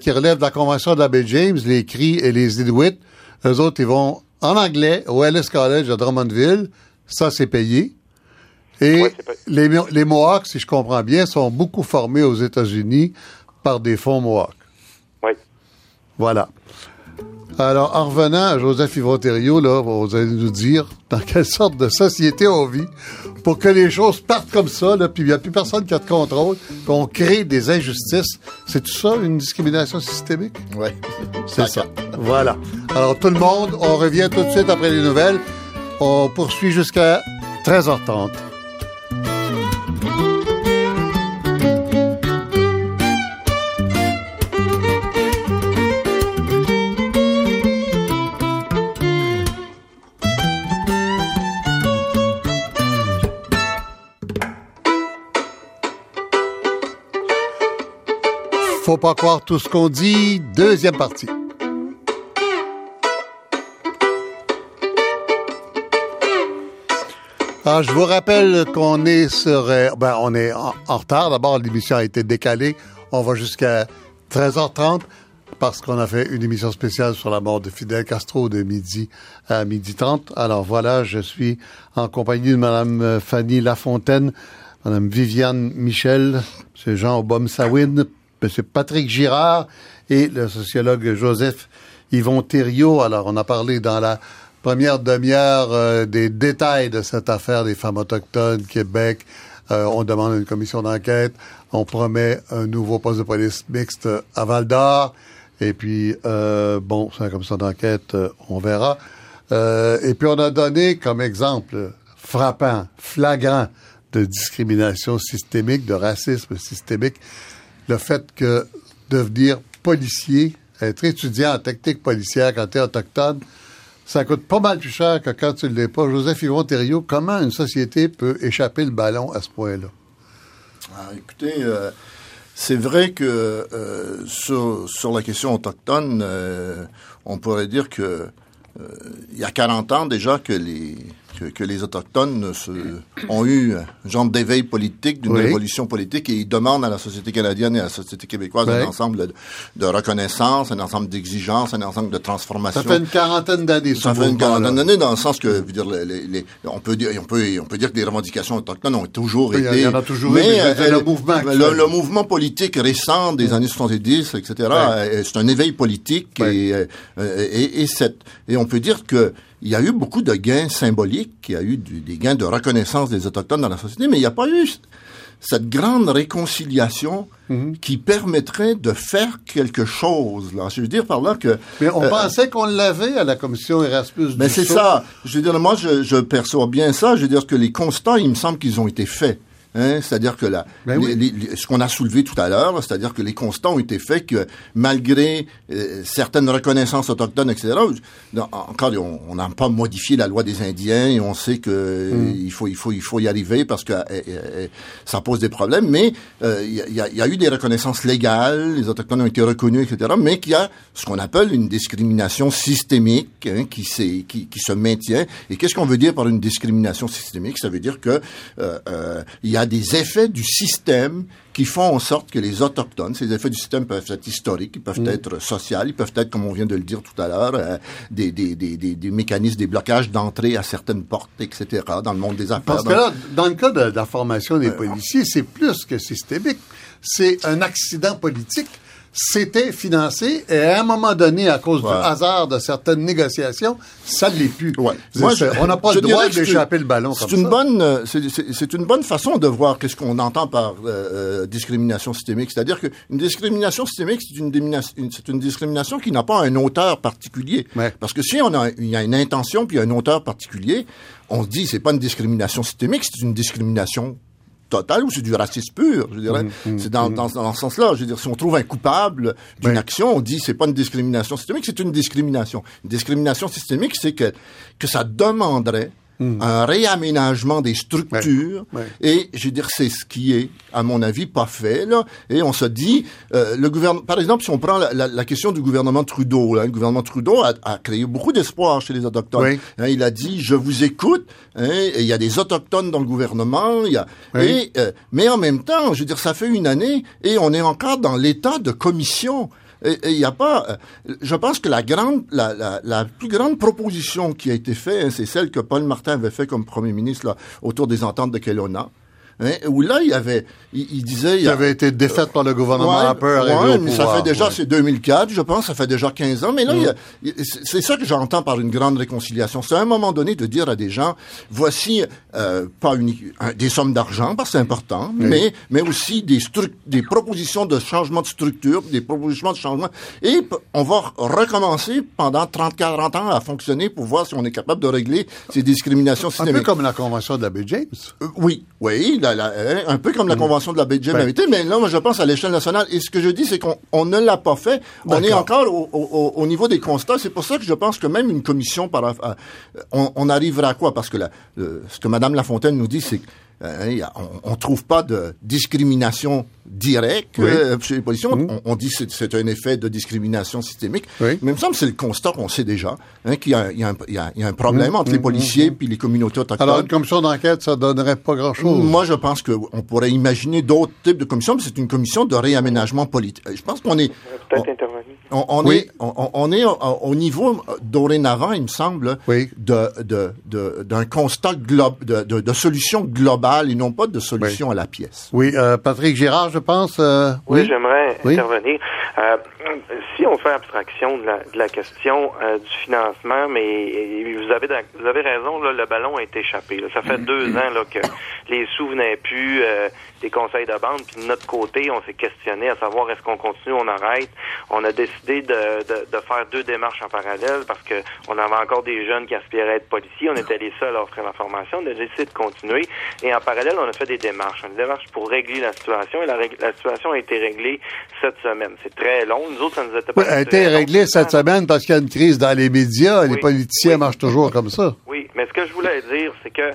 qui relèvent de la Convention de la baie James, les CRI et les Inuits, eux autres, ils vont en anglais au Ellis College à Drummondville. Ça, c'est payé. Et les, les Mohawks, si je comprends bien, sont beaucoup formés aux États-Unis par des fonds Mohawks. Oui. Voilà. Alors, en revenant à Joseph Yvon là, vous allez nous dire dans quelle sorte de société on vit pour que les choses partent comme ça, là, puis il n'y a plus personne qui a de contrôle, qu'on crée des injustices. C'est tout ça, une discrimination systémique? Oui. C'est ça. Voilà. Alors, tout le monde, on revient tout de suite après les nouvelles. On poursuit jusqu'à 13h30. Faut pas croire tout ce qu'on dit. Deuxième partie. Ah, je vous rappelle qu'on est sur, euh, ben, on est en, retard. D'abord, l'émission a été décalée. On va jusqu'à 13h30 parce qu'on a fait une émission spéciale sur la mort de Fidel Castro de midi à midi 30. Alors voilà, je suis en compagnie de Madame Fanny Lafontaine, Madame Viviane Michel, M. Jean Obom Sawin, M. Patrick Girard et le sociologue Joseph Yvon Thériault. Alors, on a parlé dans la première demi-heure euh, des détails de cette affaire des femmes autochtones, Québec. Euh, on demande une commission d'enquête. On promet un nouveau poste de police mixte à Val d'Or. Et puis, euh, bon, c'est une commission d'enquête, on verra. et puis, on a donné comme exemple frappant, flagrant de discrimination systémique, de racisme systémique, le fait que devenir policier, être étudiant en technique policière quand tu es autochtone, ça coûte pas mal plus cher que quand tu ne l'es pas. Joseph Yvon Thériault, comment une société peut échapper le ballon à ce point-là? Ah, écoutez, euh, c'est vrai que euh, sur, sur, la question autochtone, euh, on pourrait dire que il y a 40 ans déjà que les que, les Autochtones se, ont eu un genre d'éveil politique, d'une révolution politique, et ils demandent à la société canadienne et à la société québécoise un ensemble de, reconnaissance, un ensemble d'exigences, un ensemble de transformations. Ça fait une quarantaine d'années. Ça fait une quarantaine d'années dans le sens que, veux dire, les, on peut dire, on peut, on peut dire que les revendications autochtones ont toujours été. Il y en a toujours mais, eu, mais le mouvement. Le, mouvement politique récent des années 70, etc. C'est un éveil politique et, et, et, cette, et on peut dire que il y a eu beaucoup de gains symboliques, il y a eu des gains de reconnaissance des Autochtones dans la société, mais il n'y a pas eu cette grande réconciliation mhm. qui permettrait de faire quelque chose. Là. Je veux dire par là que... Mais on euh, pensait qu'on l'avait à la commission Erasmus. Mais c'est ça. Je veux dire, moi, je, je, perçois bien ça. Je veux dire que les constats, il me semble qu'ils ont été faits. Hein, c'est-à-dire que la, ben ce qu'on a soulevé tout à l'heure, c'est-à-dire que les constats ont été faits que malgré euh, certaines reconnaissances autochtones, etc., encore on n'a pas modifié la loi des Indiens et on sait que euh, mm. il faut il faut il faut y arriver parce que euh, ça pose des problèmes. Mais il y, a, y, a, eu des reconnaissances légales, les autochtones ont été reconnus, etc. Mais qu'il y a ce qu'on appelle une discrimination systémique hein, qui, qui, qui se maintient. Et qu'est-ce qu'on veut dire par une discrimination systémique? Ça veut dire que il y a des effets du système qui font en sorte que les autochtones, ces effets du système peuvent être historiques, ils peuvent mm. être sociaux, ils peuvent être, comme on vient de le dire tout à l'heure, euh, des, des, des, des, mécanismes, des blocages d'entrée à certaines portes, etc., dans le monde des affaires. Parce que là, dans le cas de, la formation des policiers, c'est plus que systémique. C'est un accident politique c'était financé et à un moment donné, à cause du hasard de certaines négociations, ça ne l'est plus. Moi, on n'a pas le droit d'échapper le ballon comme une Bonne, euh, c'est une bonne façon de voir qu'est-ce qu'on entend par euh, euh, discrimination systémique. C'est-à-dire qu'une discrimination systémique, c'est une, c'est une discrimination qui n'a pas un auteur particulier. Parce que si on a, il y a une intention puis un auteur particulier, on se dit c'est pas une discrimination systémique, c'est une discrimination total ou c'est du racisme pur, je dirais. Mmh, mmh, c'est dans, mmh. dans, dans, ce sens-là. Je veux dire, si on trouve un coupable d'une action, on dit c'est pas une discrimination systémique, c'est une discrimination. Une discrimination systémique, c'est que, que ça demanderait Hmm. un réaménagement des structures. Et je veux dire, c'est ce qui est, à mon avis, pas fait. Là. Et on se dit, euh, le gouvernement, par exemple, si on prend la, la, la question du gouvernement Trudeau, là, le gouvernement Trudeau a, a créé beaucoup d'espoir chez les autochtones. Hein, il a dit, je vous écoute. Hein, et il y a des autochtones dans le gouvernement. Il y a, et, euh, mais en même temps, je veux dire, ça fait une année et on est encore dans l'état de commission. Il n'y a pas. Euh, je pense que la grande, la, la, plus grande proposition qui a été faite, c'est celle que Paul Martin avait fait comme premier ministre là, autour des ententes de Kelowna. Hein, où là, il y avait, il, disait... Il, avait été défaite par le gouvernement ouais, Harper ouais, mais ça fait déjà, c'est 2004, je pense, ça fait déjà 15 ans, mais là, mm. c'est ça que j'entends par une grande réconciliation. C'est à un moment donné de dire à des gens, voici, euh, pas une, des sommes d'argent, parce que c'est important, mais, mais aussi des, des propositions de changement de structure, des propositions de changement, et on va recommencer pendant 30, 40 ans à fonctionner pour voir si on est capable de régler ces discriminations systémiques. Un peu comme la Convention de la baie James. Euh, oui, oui, Un peu comme la mm. Convention de la de mais là, moi, je pense à l'échelle nationale. Et ce que je dis, c'est qu'on ne l'a pas fait. On est encore au, niveau des constats. C'est pour ça que je pense que même une commission, par, euh, on, on arrivera à quoi? Parce que la, ce que Mme Lafontaine nous dit, c'est que euh, on, ne trouve pas de discrimination directe euh, chez les policiers. Mmh. On, dit que c'est un effet de discrimination systémique. Mais il me semble que c'est le constat qu'on sait déjà, hein, qu'il y, y, y, a un problème mmh. entre les mmh. policiers et les communautés autochtones. Alors, une commission d'enquête, ça donnerait pas grand-chose. Moi, je pense qu'on pourrait imaginer d'autres types de commissions, mais c'est une commission de réaménagement politique. Je pense qu'on est... On, on, est, on, est au, niveau dorénavant, il me semble, de, de, d'un constat globe, de, de, de solution globale ils n'ont pas de solution à la pièce. Oui, euh, Patrick Girard, je pense. Euh, oui, j'aimerais intervenir. Euh, si on fait abstraction de la, de la question euh, du financement, mais vous avez vous avez raison, là, le ballon a été échappé. Ça fait deux ans là, que les sous venaient plus euh, des conseils de bande. Puis de notre côté, on s'est questionné à savoir est-ce qu'on continue, on arrête. On a décidé de, de, de, faire deux démarches en parallèle parce que on avait encore des jeunes qui aspiraient à être policiers. On était les seuls à offrir la formation. On a décidé de continuer. Et en parallèle, on a fait des démarches. Une démarche pour régler la situation. Et la, la situation a été réglée cette semaine. C'est très long. Nous autres, ça nous était pas... A été réglée cette semaine parce qu'il y a une crise dans les médias. Les politiciens marchent toujours comme ça. Oui, mais ce que je voulais dire, c'est que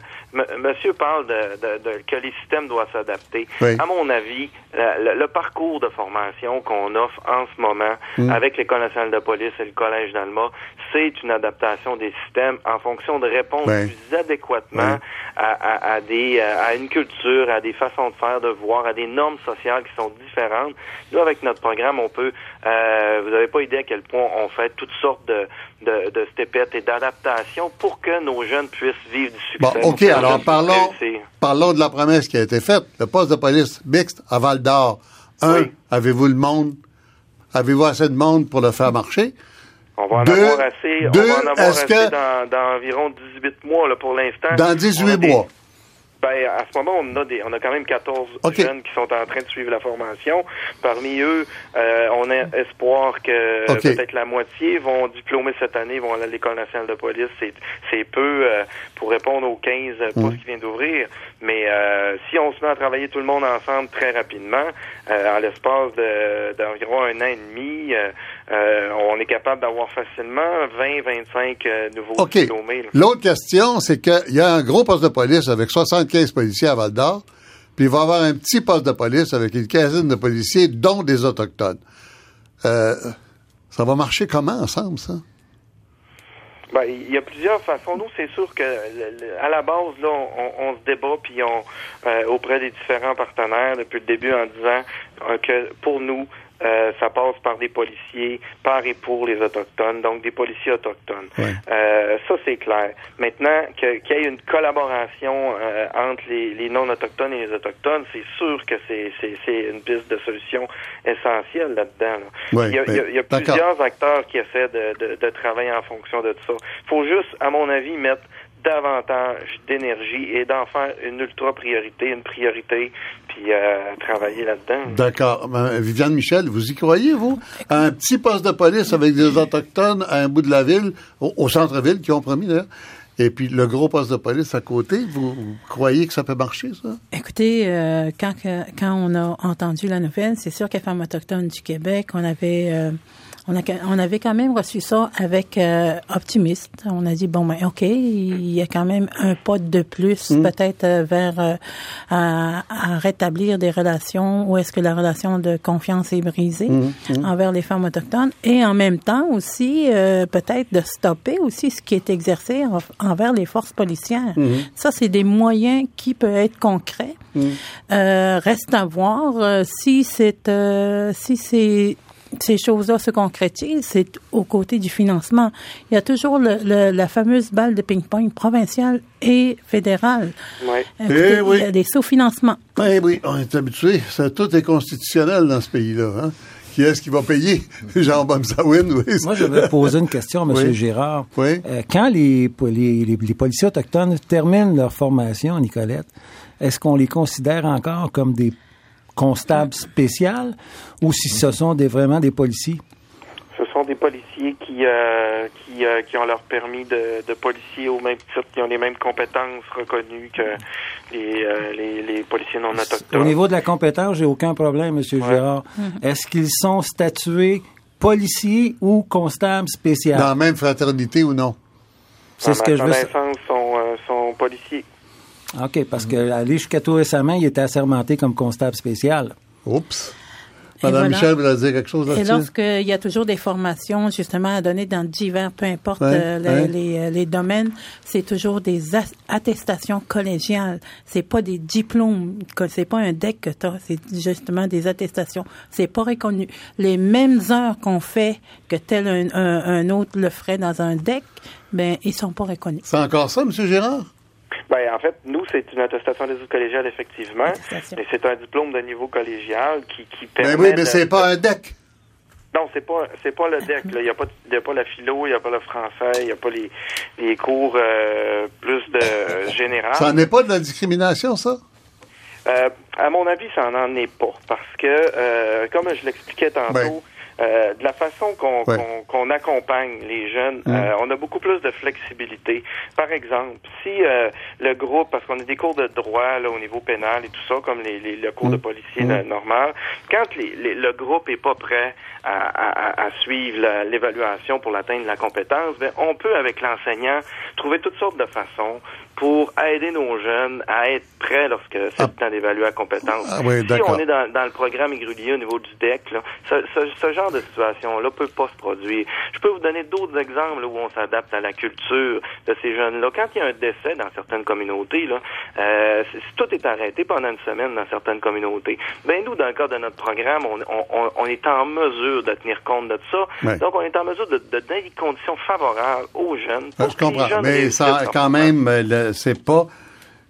monsieur parle de, de, de, que les systèmes doivent s'adapter. À mon avis, le, parcours de formation qu'on offre en ce moment mm. avec l'École nationale de police et le Collège d'Alma, c'est une adaptation des systèmes en fonction de répondre plus adéquatement à, à, à, des, à une culture, à des façons de faire, de voir, à des normes sociales qui sont différentes. Nous, avec notre programme, on peut, euh, vous n'avez pas idée à quel point on fait toutes sortes de, de, de et d'adaptation pour que nos jeunes puissent vivre du succès. Bon, OK, alors parlons, parlons de la promesse qui a été faite. Le poste de police mixte à Val d'Or. Un, avez-vous le monde? Avez-vous assez de monde pour le faire marcher? On va en avoir assez, on va en avoir assez dans, dans, environ 18 mois là, pour l'instant. Dans 18 mois. Ben, à ce moment, on a des, on a quand même 14 jeunes qui sont en train de suivre la formation. Parmi eux, euh, on a espoir que peut-être la moitié vont diplômer cette année, vont aller à l'école nationale de police. C'est, c'est peu euh, pour répondre aux 15 postes qui viennent d'ouvrir. Mais euh, si on se met à travailler tout le monde ensemble très rapidement, en l'espace d'environ un an et demi, on est capable d'avoir facilement 20-25 nouveaux diplômés. L'autre question, c'est qu'il y a un gros poste de police avec 75 policiers à Val d'Or, puis il va y avoir un petit poste de police avec une quinzaine de policiers, dont des Autochtones. Euh, ça va marcher comment ensemble, ça? Ben, il y a plusieurs façons. Nous, c'est sûr que à la base, là, on, se débat puis on euh, auprès des différents partenaires depuis le début en disant euh, que pour nous, euh, ça passe par des policiers par et pour les autochtones, donc des policiers autochtones. Euh, ça c'est clair. Maintenant qu'il y ait une collaboration euh, entre les, non autochtones et les autochtones, c'est sûr que c'est une piste de solution essentielle là-dedans. il y a, plusieurs acteurs qui essaient de, de travailler en fonction de ça. Il faut juste, à mon avis, mettre davantage d'énergie et d'en faire une ultra priorité, une priorité, puis euh, travailler là-dedans. D'accord. Ben, Viviane Michel, vous y croyez, vous? Un petit poste de police avec des Autochtones à un bout de la ville, au, centre-ville, qui ont promis d'ailleurs, et puis le gros poste de police à côté, vous, croyez que ça peut marcher, ça? Écoutez, euh, quand, quand on a entendu la nouvelle, c'est sûr qu'à Femmes autochtones du Québec, on avait... Euh, on, a, on avait quand même reçu ça avec euh, optimiste. On a dit bon ben ok, il y a quand même un pas de plus mm. peut-être euh, vers euh, à, rétablir des relations où est-ce que la relation de confiance est brisée mm, mm. envers les femmes autochtones et en même temps aussi peut-être de stopper aussi ce qui est exercé envers les forces policières. Ça c'est des moyens qui peuvent être concrets. reste à voir si c'est si c'est ces choses-là se concrétisent, c'est au côté du financement. Il y a toujours le, la fameuse balle de ping-pong provinciale et fédérale. Oui. Eh oui. Il y a des sous-financements. Eh oui, on est habitué. Ça, tout est constitutionnel dans ce pays-là. Hein? Qui est-ce qui va payer? (laughs) Jean Bomsawin, oui. Moi, je vais poser une question à M. (laughs) Gérard. Oui. Euh, quand les, les, les, policiers autochtones terminent leur formation, Nicolette, est-ce qu'on les considère encore comme des constables spéciaux ou si ce sont des, vraiment des policiers? Ce sont des policiers qui, euh, qui, euh, qui, ont leur permis de, de, policier au même titre, qui ont les mêmes compétences reconnues que les, euh, les, les, policiers non autochtones. Au niveau de la compétence, j'ai aucun problème, M. Gérard. Mm-hmm. Est-ce qu'ils sont statués policiers ou constables spéciaux? Dans la même fraternité ou non? C'est ce que je veux sont, sont policiers. OK, parce que aller jusqu'à tout récemment, il était assermenté comme constable spécial. Oups. Madame Michel, vous dire quelque chose là-dessus? Et lorsqu'il y a toujours des formations, justement, à donner dans divers, peu importe euh, les, euh, les, domaines, c'est toujours des attestations collégiales. C'est pas des diplômes, c'est pas un deck que tu c'est justement des attestations. C'est pas reconnu. Les mêmes heures qu'on fait que tel un, un, autre le ferait dans un deck, ben, ils sont pas reconnus. C'est encore ça, M. Gérard? Ben, en fait, nous, c'est une attestation des études collégiales, effectivement. Mais c'est un diplôme de niveau collégial qui, qui permet. Ben oui, mais c'est pas un DEC. Non, c'est pas c'est pas le DEC. Il n'y a, pas, y a pas la philo, il n'y a pas le français, il n'y a pas les, les cours euh, plus de (laughs) général. Ça n'est pas de la discrimination, ça? Euh, à mon avis, ça n'en est pas. Parce que, euh, comme je l'expliquais tantôt, euh, de la façon qu'on accompagne les jeunes, mm. euh, on a beaucoup plus de flexibilité. Par exemple, si euh, le groupe, parce qu'on a des cours de droit là, au niveau pénal et tout ça, comme les, les le cours de mm. policier mm. normal, quand les, le groupe est pas prêt à, à, à suivre l'évaluation pour atteindre la compétence, ben, on peut avec l'enseignant trouver toutes sortes de façons pour aider nos jeunes à être prêts lorsque c'est ah. le temps d'évaluer la compétence. Ah si on est dans, dans, le programme irrégulier au niveau du DEC, là, ce, ce, ce, genre de situation-là peut pas se produire. Je peux vous donner d'autres exemples où on s'adapte à la culture de ces jeunes-là. Quand il y a un décès dans certaines communautés, là, euh, tout est arrêté pendant une semaine dans certaines communautés. Ben nous, dans le cadre de notre programme, on, on, on est en mesure de tenir compte de ça. Donc, on est en mesure de, de donner des conditions favorables aux jeunes. Pour je comprends, mais ça, quand même, le, c'est pas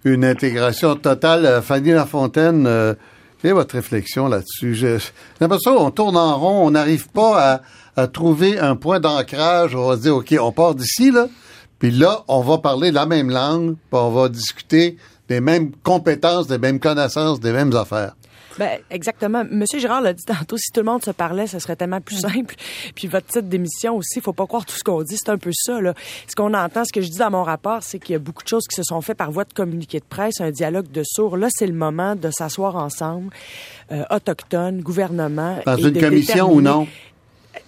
une intégration totale. Euh, Fanny Lafontaine, euh, quelle est votre réflexion là-dessus? J'ai l'impression qu'on tourne en rond, on n'arrive pas à, trouver un point d'ancrage. On va se dire, OK, on part d'ici, là, puis là, on va parler la même langue, puis on va discuter des mêmes compétences, des mêmes connaissances, des mêmes affaires. Ben, exactement. Monsieur Girard l'a dit tantôt, si tout le monde se parlait, ce serait tellement plus simple. (laughs) Puis votre titre d'émission aussi, faut pas croire tout ce qu'on dit, c'est un peu ça. Là. Ce qu'on entend, ce que je dis dans mon rapport, c'est qu'il y a beaucoup de choses qui se sont faites par voie de communiqué de presse, un dialogue de sourds. Là, c'est le moment de s'asseoir ensemble, euh, autochtones, gouvernement. Dans une commission ou non?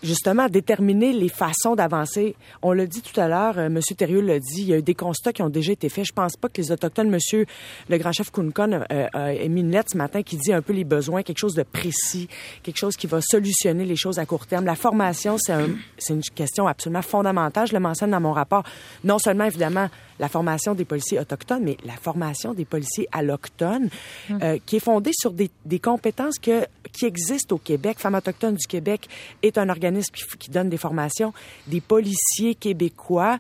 Justement déterminer les façons d'avancer. On l'a dit tout à l'heure, euh, Monsieur Thérieux l'a dit, il y a eu des constats qui ont déjà été faits. Je pense pas que les autochtones, Monsieur le grand chef Kunkon euh, a émis une lettre ce matin qui dit un peu les besoins, quelque chose de précis, quelque chose qui va solutionner les choses à court terme. La formation, c'est un, une question absolument fondamentale. Je le mentionne dans mon rapport. Non seulement évidemment la formation des policiers autochtones, mais la formation des policiers allochtones, hum. euh, qui est fondée sur des, des, compétences que, qui existent au Québec. Femmes autochtones du Québec est un organisme qui, qui donne des formations. Des policiers québécois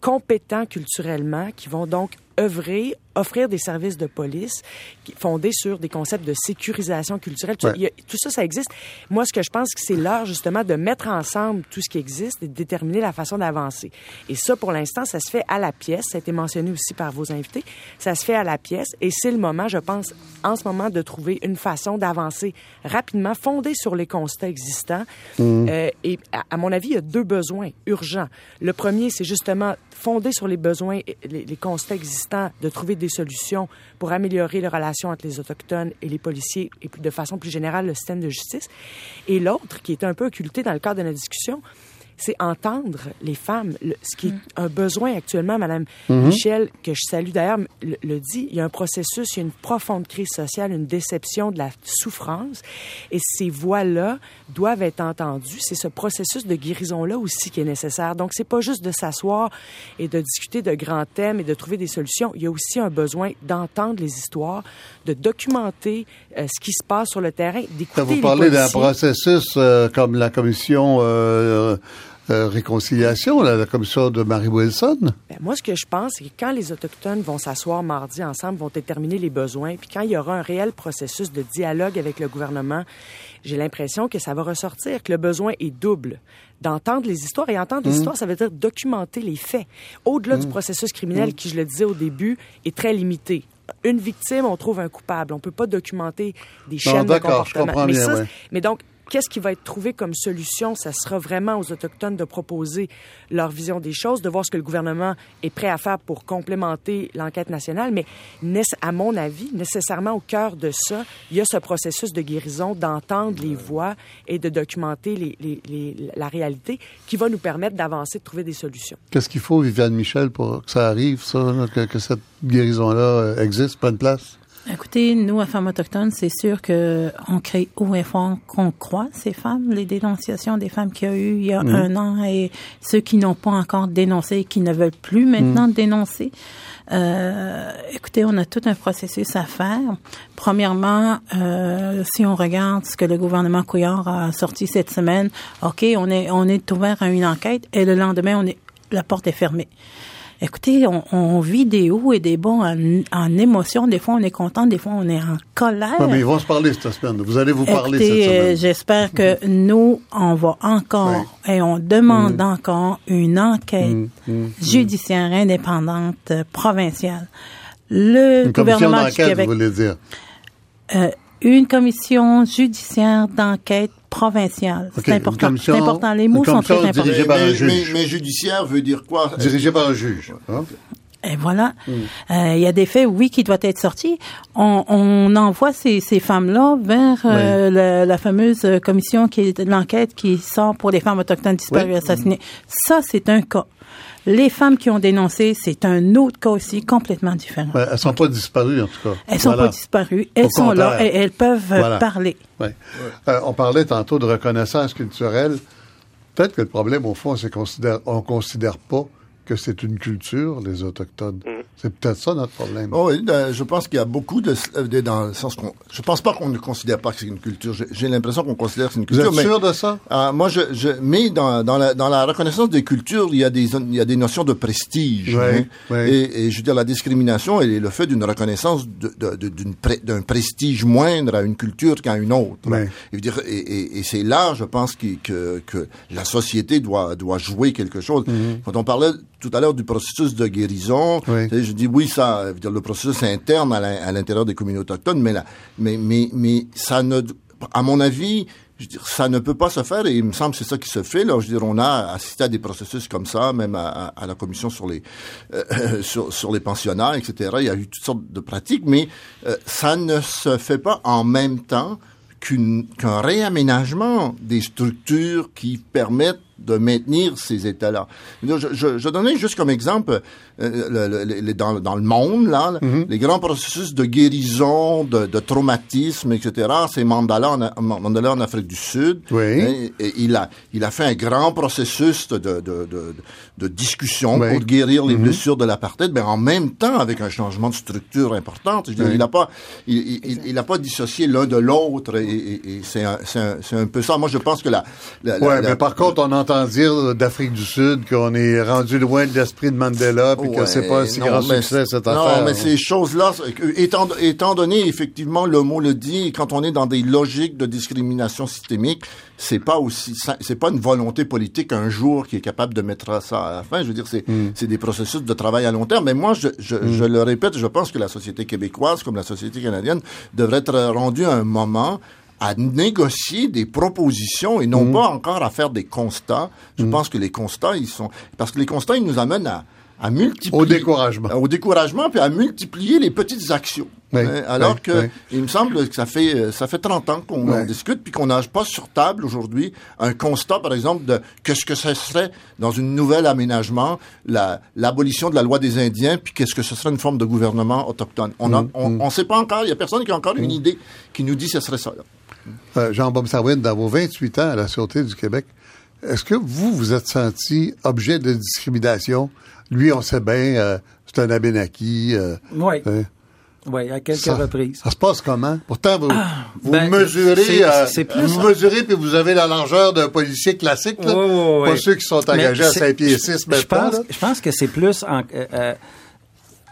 compétents culturellement, qui vont donc œuvrer, offrir des services de police fondés sur des concepts de sécurisation culturelle. Tout, ça, ça existe. Moi, ce que je pense, que c'est l'heure justement de mettre ensemble tout ce qui existe et de déterminer la façon d'avancer. Et ça, pour l'instant, ça se fait à la pièce. Ça a été mentionné aussi par vos invités. Ça se fait à la pièce et c'est le moment, je pense, en ce moment, de trouver une façon d'avancer rapidement, fondée sur les constats existants. Mmh. Euh, et à, à mon avis, il y a deux besoins urgents. Le premier, c'est justement fondé sur les besoins, les, les constats existants, de trouver des solutions pour améliorer les relations entre les Autochtones et les policiers et de façon plus générale le système de justice. Et l'autre, qui est un peu occulté dans le cadre de la discussion, c'est entendre les femmes. ce qui est mm. un besoin actuellement, Madame mm-hmm. Michel, que je salue d'ailleurs, le, dit, il y a un processus, il y a une profonde crise sociale, une déception de la souffrance, et ces voix-là doivent être entendues. C'est ce processus de guérison-là aussi qui est nécessaire. Donc, c'est pas juste de s'asseoir et de discuter de grands thèmes et de trouver des solutions. Il y a aussi un besoin d'entendre les histoires, de documenter euh, ce qui se passe sur le terrain, d'écouter Vous parlez d'un processus euh, comme la commission... Euh, réconciliation, la commission de Marie Wilson? Ben, moi, ce que je pense, c'est que quand les Autochtones vont s'asseoir mardi ensemble, vont déterminer les besoins, puis quand il y aura un réel processus de dialogue avec le gouvernement, j'ai l'impression que ça va ressortir, que le besoin est double. D'entendre les histoires. Et entendre les mmh. histoires, ça veut dire documenter les faits. Au-delà du mmh. processus criminel, mmh. qui, je le disais au début, est très limité une victime, on trouve un coupable. On peut pas documenter des chaînes de comportement. mais, ça, mais donc, qu'est-ce qui va être trouvé comme solution? Ça sera vraiment aux Autochtones de proposer leur vision des choses, de voir ce que le gouvernement est prêt à faire pour complémenter l'enquête nationale. Mais à mon avis, nécessairement au cœur de ça, il y a ce processus de guérison, d'entendre les voix et de documenter les, les, les, la réalité qui va nous permettre d'avancer, de trouver des solutions. Qu'est-ce qu'il faut, Viviane Michel, pour que ça arrive, ça, que, que cette guérison-là euh, existe, prenne place? Écoutez, nous, à Femmes autochtones, c'est sûr que on crée haut et fort qu'on croit ces femmes, les dénonciations des femmes qu'il y a eu il y a mm. un an et ceux qui n'ont pas encore dénoncé et qui ne veulent plus maintenant mm. dénoncer. Euh, écoutez, on a tout un processus à faire. Premièrement, euh, si on regarde ce que le gouvernement Couillard a sorti cette semaine, ok, on est on est ouvert à une enquête et le lendemain, on est la porte est fermée. Écoutez, on, on vit des hauts et des bons en, en émotion. Des fois, on est content, des fois, on est en colère. Non, mais ils vont se parler cette semaine. Vous allez vous parler Écoutez, cette semaine. j'espère que (laughs) nous, on va encore et on demande encore une enquête judiciaire indépendante euh, provinciale. Le Une commission gouvernement du d'enquête, Québec, vous voulez dire? euh, une commission judiciaire d'enquête provinciale. C'est important. commission- C'est important. Les mots sont très importants. dirigée par un mais, juge. mais- mais judiciaire veut dire quoi? Dirigé par un juge. hein? Et voilà. Euh, Il y a des faits, oui, qui doivent être sortis. On, on envoie ces, ces femmes-là vers euh, la, la fameuse commission qui est de l'enquête qui sort pour les femmes autochtones disparues Oui. assassinées. Ça, c'est un cas. Les femmes qui ont dénoncé, c'est un autre cas aussi complètement différent. Ouais, elles sont pas disparues, en tout cas. Elles sont Voilà. pas disparues. Elles Au sont là et elles peuvent euh, Voilà. parler. Ouais. Euh, on parlait tantôt de reconnaissance culturelle. Peut-être que le problème, au fond, c'est qu'on considère, on considère pas que c'est une culture, les Autochtones. C'est peut-être ça notre problème. Oh oui, euh, je pense qu'il y a beaucoup de, de- dans le sens qu'on, je pense pas qu'on ne considère pas que c'est une culture. J'ai- l'impression qu'on considère que c'est une Vous culture. êtes mais- sûr de ça? Ah, moi, je, je, mais dans, dans, la, dans la reconnaissance des cultures, il y a des, il y a des notions de prestige. Oui, hein. oui. Et, et je veux dire, la discrimination, elle est le fait d'une reconnaissance de- de- de- d'un prestige moindre à une culture qu'à une autre. Oui. Et, je veux dire, et, et, et c'est là, je pense, que, que la société doit, doit jouer quelque chose. Quand on parlait tout à l'heure du processus de guérison. Oui. je dis oui, ça, le processus interne à l'in- à l'intérieur des communautés autochtones, mais, là, mais, mais, mais ça ne, à mon avis, je veux dire, ça ne peut pas se faire et il me semble que c'est ça qui se fait. Là, je veux dire, on a assisté à des processus comme ça, même à, à- à la commission sur les euh, sur, sur les pensionnats, etc. Il y a eu toutes sortes de pratiques, mais euh, ça ne se fait pas en même temps qu'un réaménagement des structures qui permettent de maintenir ces états-là. Je, je, je donnais juste comme exemple, euh, le- le- le- dans, dans le monde, là, les grands processus de guérison, de, de traumatisme, etc. C'est Mandela en, Mandela en Afrique du Sud. Oui. Et, et il, a, il a fait un grand processus de, de, de, de, de discussion Oui. pour guérir les blessures de l'apartheid, mais en même temps avec un changement de structure importante. Je veux dire, Oui. Il n'a pas, il, il, il a pas dissocié l'un de l'autre et, et, et c'est un, c'est un, c'est un peu ça. Moi, je pense que la, la, la- Ouais, la- mais par contre, on entend dire d'Afrique du Sud qu'on est rendu loin de l'esprit de Mandela puis que Ouais, c'est pas un si non, grand mais- succès, cette non, affaire. mais ces choses-là, étant, étant donné, effectivement, le mot le dit, quand on est dans des logiques de discrimination systémique, c'est pas aussi, c'est pas une volonté politique un jour qui est capable de mettre ça à la fin. Je veux dire, c'est, Hmm. c'est des processus de travail à long terme. Mais moi, je, je, je le répète, je pense que la société québécoise, comme la société canadienne, devrait être rendue à un moment à négocier des propositions et non pas encore à faire des constats. Je pense que les constats, ils sont, parce que les constats, ils nous amènent à, à multiplier. Au découragement. Au découragement, puis à multiplier les petites actions. Oui, Hein, alors oui, que, oui. il me semble que ça fait, euh, ça fait 30 ans qu'on discute, puis qu'on n'a pas sur table aujourd'hui un constat, par exemple, de qu'est-ce que ce serait dans une nouvelle aménagement, la, l'abolition de la loi des Indiens, puis qu'est-ce que ce serait une forme de gouvernement autochtone. On Mm, a, on, on sait pas encore, il y a personne qui a encore une idée qui nous dit que ce serait ça, là. Euh, Jean-Bob Sarwin, dans vos 28 ans à la Sûreté du Québec, est-ce que vous vous êtes senti objet de discrimination? Lui, on sait bien, euh, c'est un Abénaki. Euh, Oui. euh, Oui, à quelques ça, reprises. Ça se passe comment? Pourtant, vous, vous ben, mesurez, euh, plus- vous mesurez puis vous avez la largeur d'un policier classique, là. Pas ceux qui sont Mais engagés à c'est- 5 pieds je- 6 je pense, je pense que c'est plus en- euh,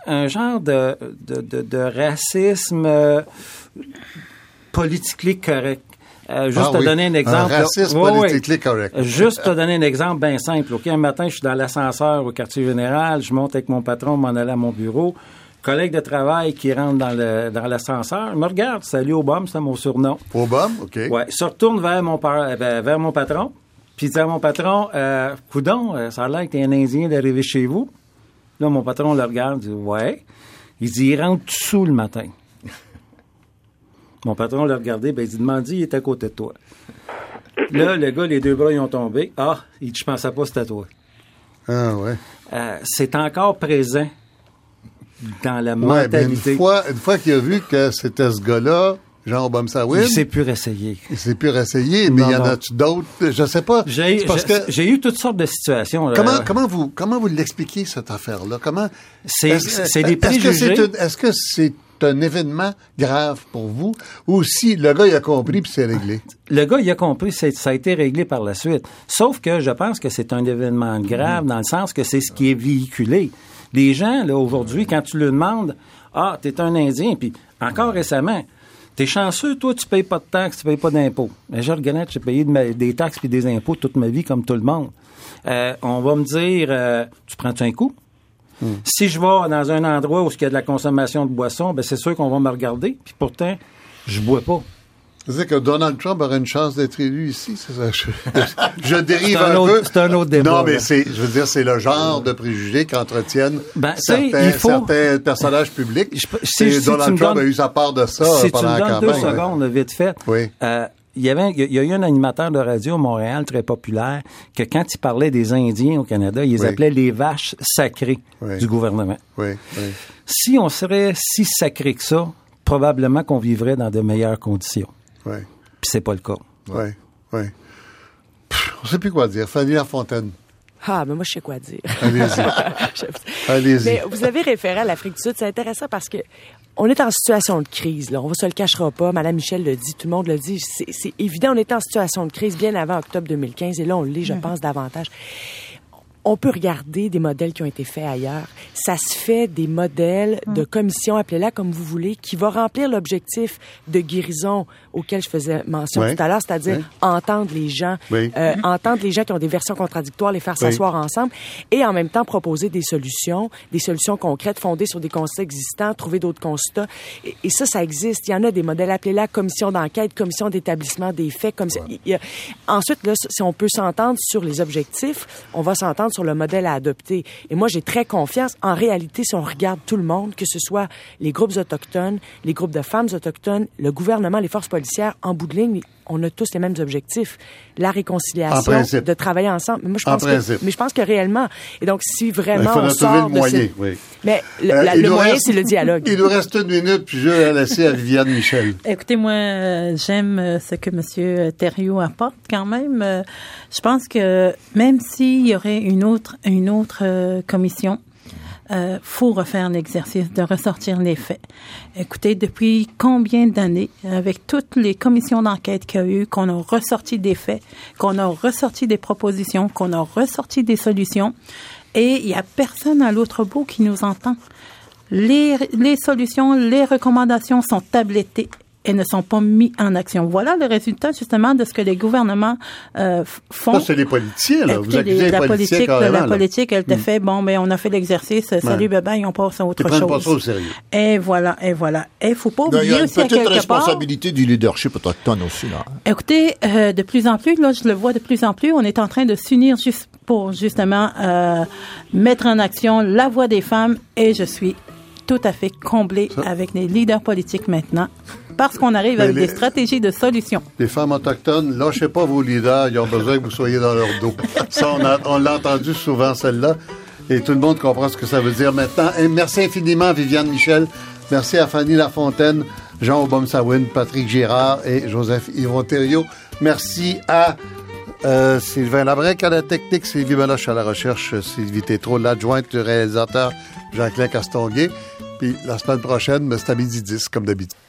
un genre de, de, de, de racisme euh, politiquement correct. Euh, juste Ah te oui, donner un un exemple. ouais. politiquement correct. Juste te donner un exemple bien simple. OK, un matin, je suis dans l'ascenseur au quartier général, je monte avec mon patron, m'en aller à mon bureau. Collègue de travail qui rentre dans le dans l'ascenseur, il me regarde, salut Obama, c'est mon surnom. Bum, OK. Ouais, se retourne vers mon par- euh, vers mon patron, puis il dit à mon patron, euh, coudon, ça a l'air que t'es un Indien d'arriver chez vous. Là, mon patron le regarde, il dit ouais. Il dit, il rentre tout sous le matin. Mon patron l'a regardé, ben il dit, demande il est à côté de toi. Là, le gars, les deux bras, ils ont tombé. Ah, il dit, je pensais pas c'était toi. Ah, ouais. Euh, c'est encore présent dans la Ouais, mais une mentalité. fois, une fois qu'il a vu que c'était ce gars-là, Jean Obama Sawin, il s'est plus réessayé. il s'est plus réessayé, mais Non, il y en a-tu d'autres? Je sais pas. J'ai C'est parce j'ai- que j'ai eu toutes sortes de situations. là. Comment, comment vous, comment vous l'expliquez, cette affaire-là? Comment? C'est- c'est des est-ce que c'est préjugés. Est-ce que c'est un événement grave pour vous? Ou si le gars, il a compris puis c'est réglé? Le gars, il a compris, ça a été réglé par la suite. Sauf que je pense que c'est un événement grave dans le sens que c'est ce qui est véhiculé. Les gens, là, aujourd'hui, quand tu leur demandes, ah, t'es un Indien, puis encore récemment, T'es chanceux, toi, tu payes pas de taxes, tu payes pas d'impôts. Mais je regarde, j'ai payé des taxes puis des impôts toute ma vie, comme tout le monde. Euh, on va me dire, euh, tu prends-tu un coup? Hmm. Si je vais dans un endroit où il y a de la consommation de boissons, ben c'est sûr qu'on va me regarder, puis pourtant, je bois pas. C'est que Donald Trump aurait une chance d'être élu ici, c'est ça? (laughs) Je, dérive un, peu. C'est un autre débat. Non, mais c'est, je veux dire, c'est le genre de préjugés qu'entretiennent ben, certains, certains, personnages publics. Je, Donald Trump a eu sa part de ça si pendant tu me deux secondes, vite fait. Oui. Euh, il y avait, il y a eu un animateur de radio à Montréal très populaire que quand il parlait des Indiens au Canada, il les appelait les vaches sacrées du gouvernement. Oui. Si on serait si sacré que ça, probablement qu'on vivrait dans de meilleures conditions. Puis c'est pas le cas. Oui, oui. On sait plus quoi dire. Fanny Lafontaine. Ah, mais moi, je sais quoi dire. Allez-y. (laughs) Allez-y. Mais vous avez référé à l'Afrique du Sud. C'est intéressant parce que on est en situation de crise. Là. On ne se le cachera pas. Madame Michel le dit, tout le monde le dit. C'est évident, on était en situation de crise bien avant octobre 2015 et là, on l'est, je pense, davantage on peut regarder des modèles qui ont été faits ailleurs. Ça se fait des modèles de commission, appelez-la comme vous voulez, qui va remplir l'objectif de guérison auquel je faisais mention tout à l'heure, c'est-à-dire entendre les gens, euh, entendre les gens qui ont des versions contradictoires, les faire s'asseoir ensemble, et en même temps proposer des solutions, des solutions concrètes fondées sur des constats existants, trouver d'autres constats. Et, ça, ça existe. Il y en a des modèles, appelez-la commission d'enquête, commission d'établissement des faits. Comme Ensuite, là, si on peut s'entendre sur les objectifs, on va s'entendre sur le modèle à adopter. Et moi, j'ai très confiance. En réalité, si on regarde tout le monde, que ce soit les groupes autochtones, les groupes de femmes autochtones, le gouvernement, les forces en bout de ligne, on a tous les mêmes objectifs. La réconciliation, de travailler ensemble. Mais moi, je pense que, mais je pense que réellement. Et donc, si vraiment il on sort le moyen, oui. Mais le, euh, moyen, c'est le dialogue. (laughs) Il nous reste une minute, puis je vais laisser à Viviane Michel. Écoutez, moi, euh, j'aime euh, ce que M. Thériault apporte quand même. Je pense que même s'il y aurait une autre, une autre commission, euh, faut refaire l'exercice de ressortir les faits. Écoutez, depuis combien d'années, avec toutes les commissions d'enquête qu'il y a eu, qu'on a ressorti des faits, qu'on a ressorti des propositions, qu'on a ressorti des solutions, et il y a personne à l'autre bout qui nous entend. Les, les solutions, les recommandations sont tablettées et ne sont pas mis en action. Voilà le résultat justement de ce que les gouvernements euh, font. Ça, c'est les politiciens, là. Vous accusez les la politique, La politique, elle te hmm. fait, bon, mais ben, on a fait l'exercice, salut, bye bye, on passe à autre chose. pas ça au sérieux. Et voilà, et voilà. Et il faut pas oublier aussi à quelque part... Il y a une responsabilité du leadership autochtone aussi, là. Écoutez, euh, de plus en plus, là, je le vois de plus en plus, on est en train de s'unir juste pour, justement, euh, mettre en action la voix des femmes et je suis tout à fait comblé avec les leaders politiques maintenant parce qu'on arrive avec des stratégies de solutions. Les femmes autochtones, lâchez pas vos leaders, ils ont besoin que vous soyez dans leur dos. Ça, on, l'a entendu souvent, celle-là, et tout le monde comprend ce que ça veut dire maintenant. Et merci infiniment, Viviane Michel. Merci à Fanny Lafontaine, Jean Aubom-Sawin, Patrick Girard et Joseph Yvon Thériault. Merci à euh, Sylvain Labrec à la technique, Sylvie Meloche à la recherche, Sylvie Tétrault, l'adjointe du réalisateur Jean-Claude Castonguay. Puis la semaine prochaine, c'est à midi 10, comme d'habitude.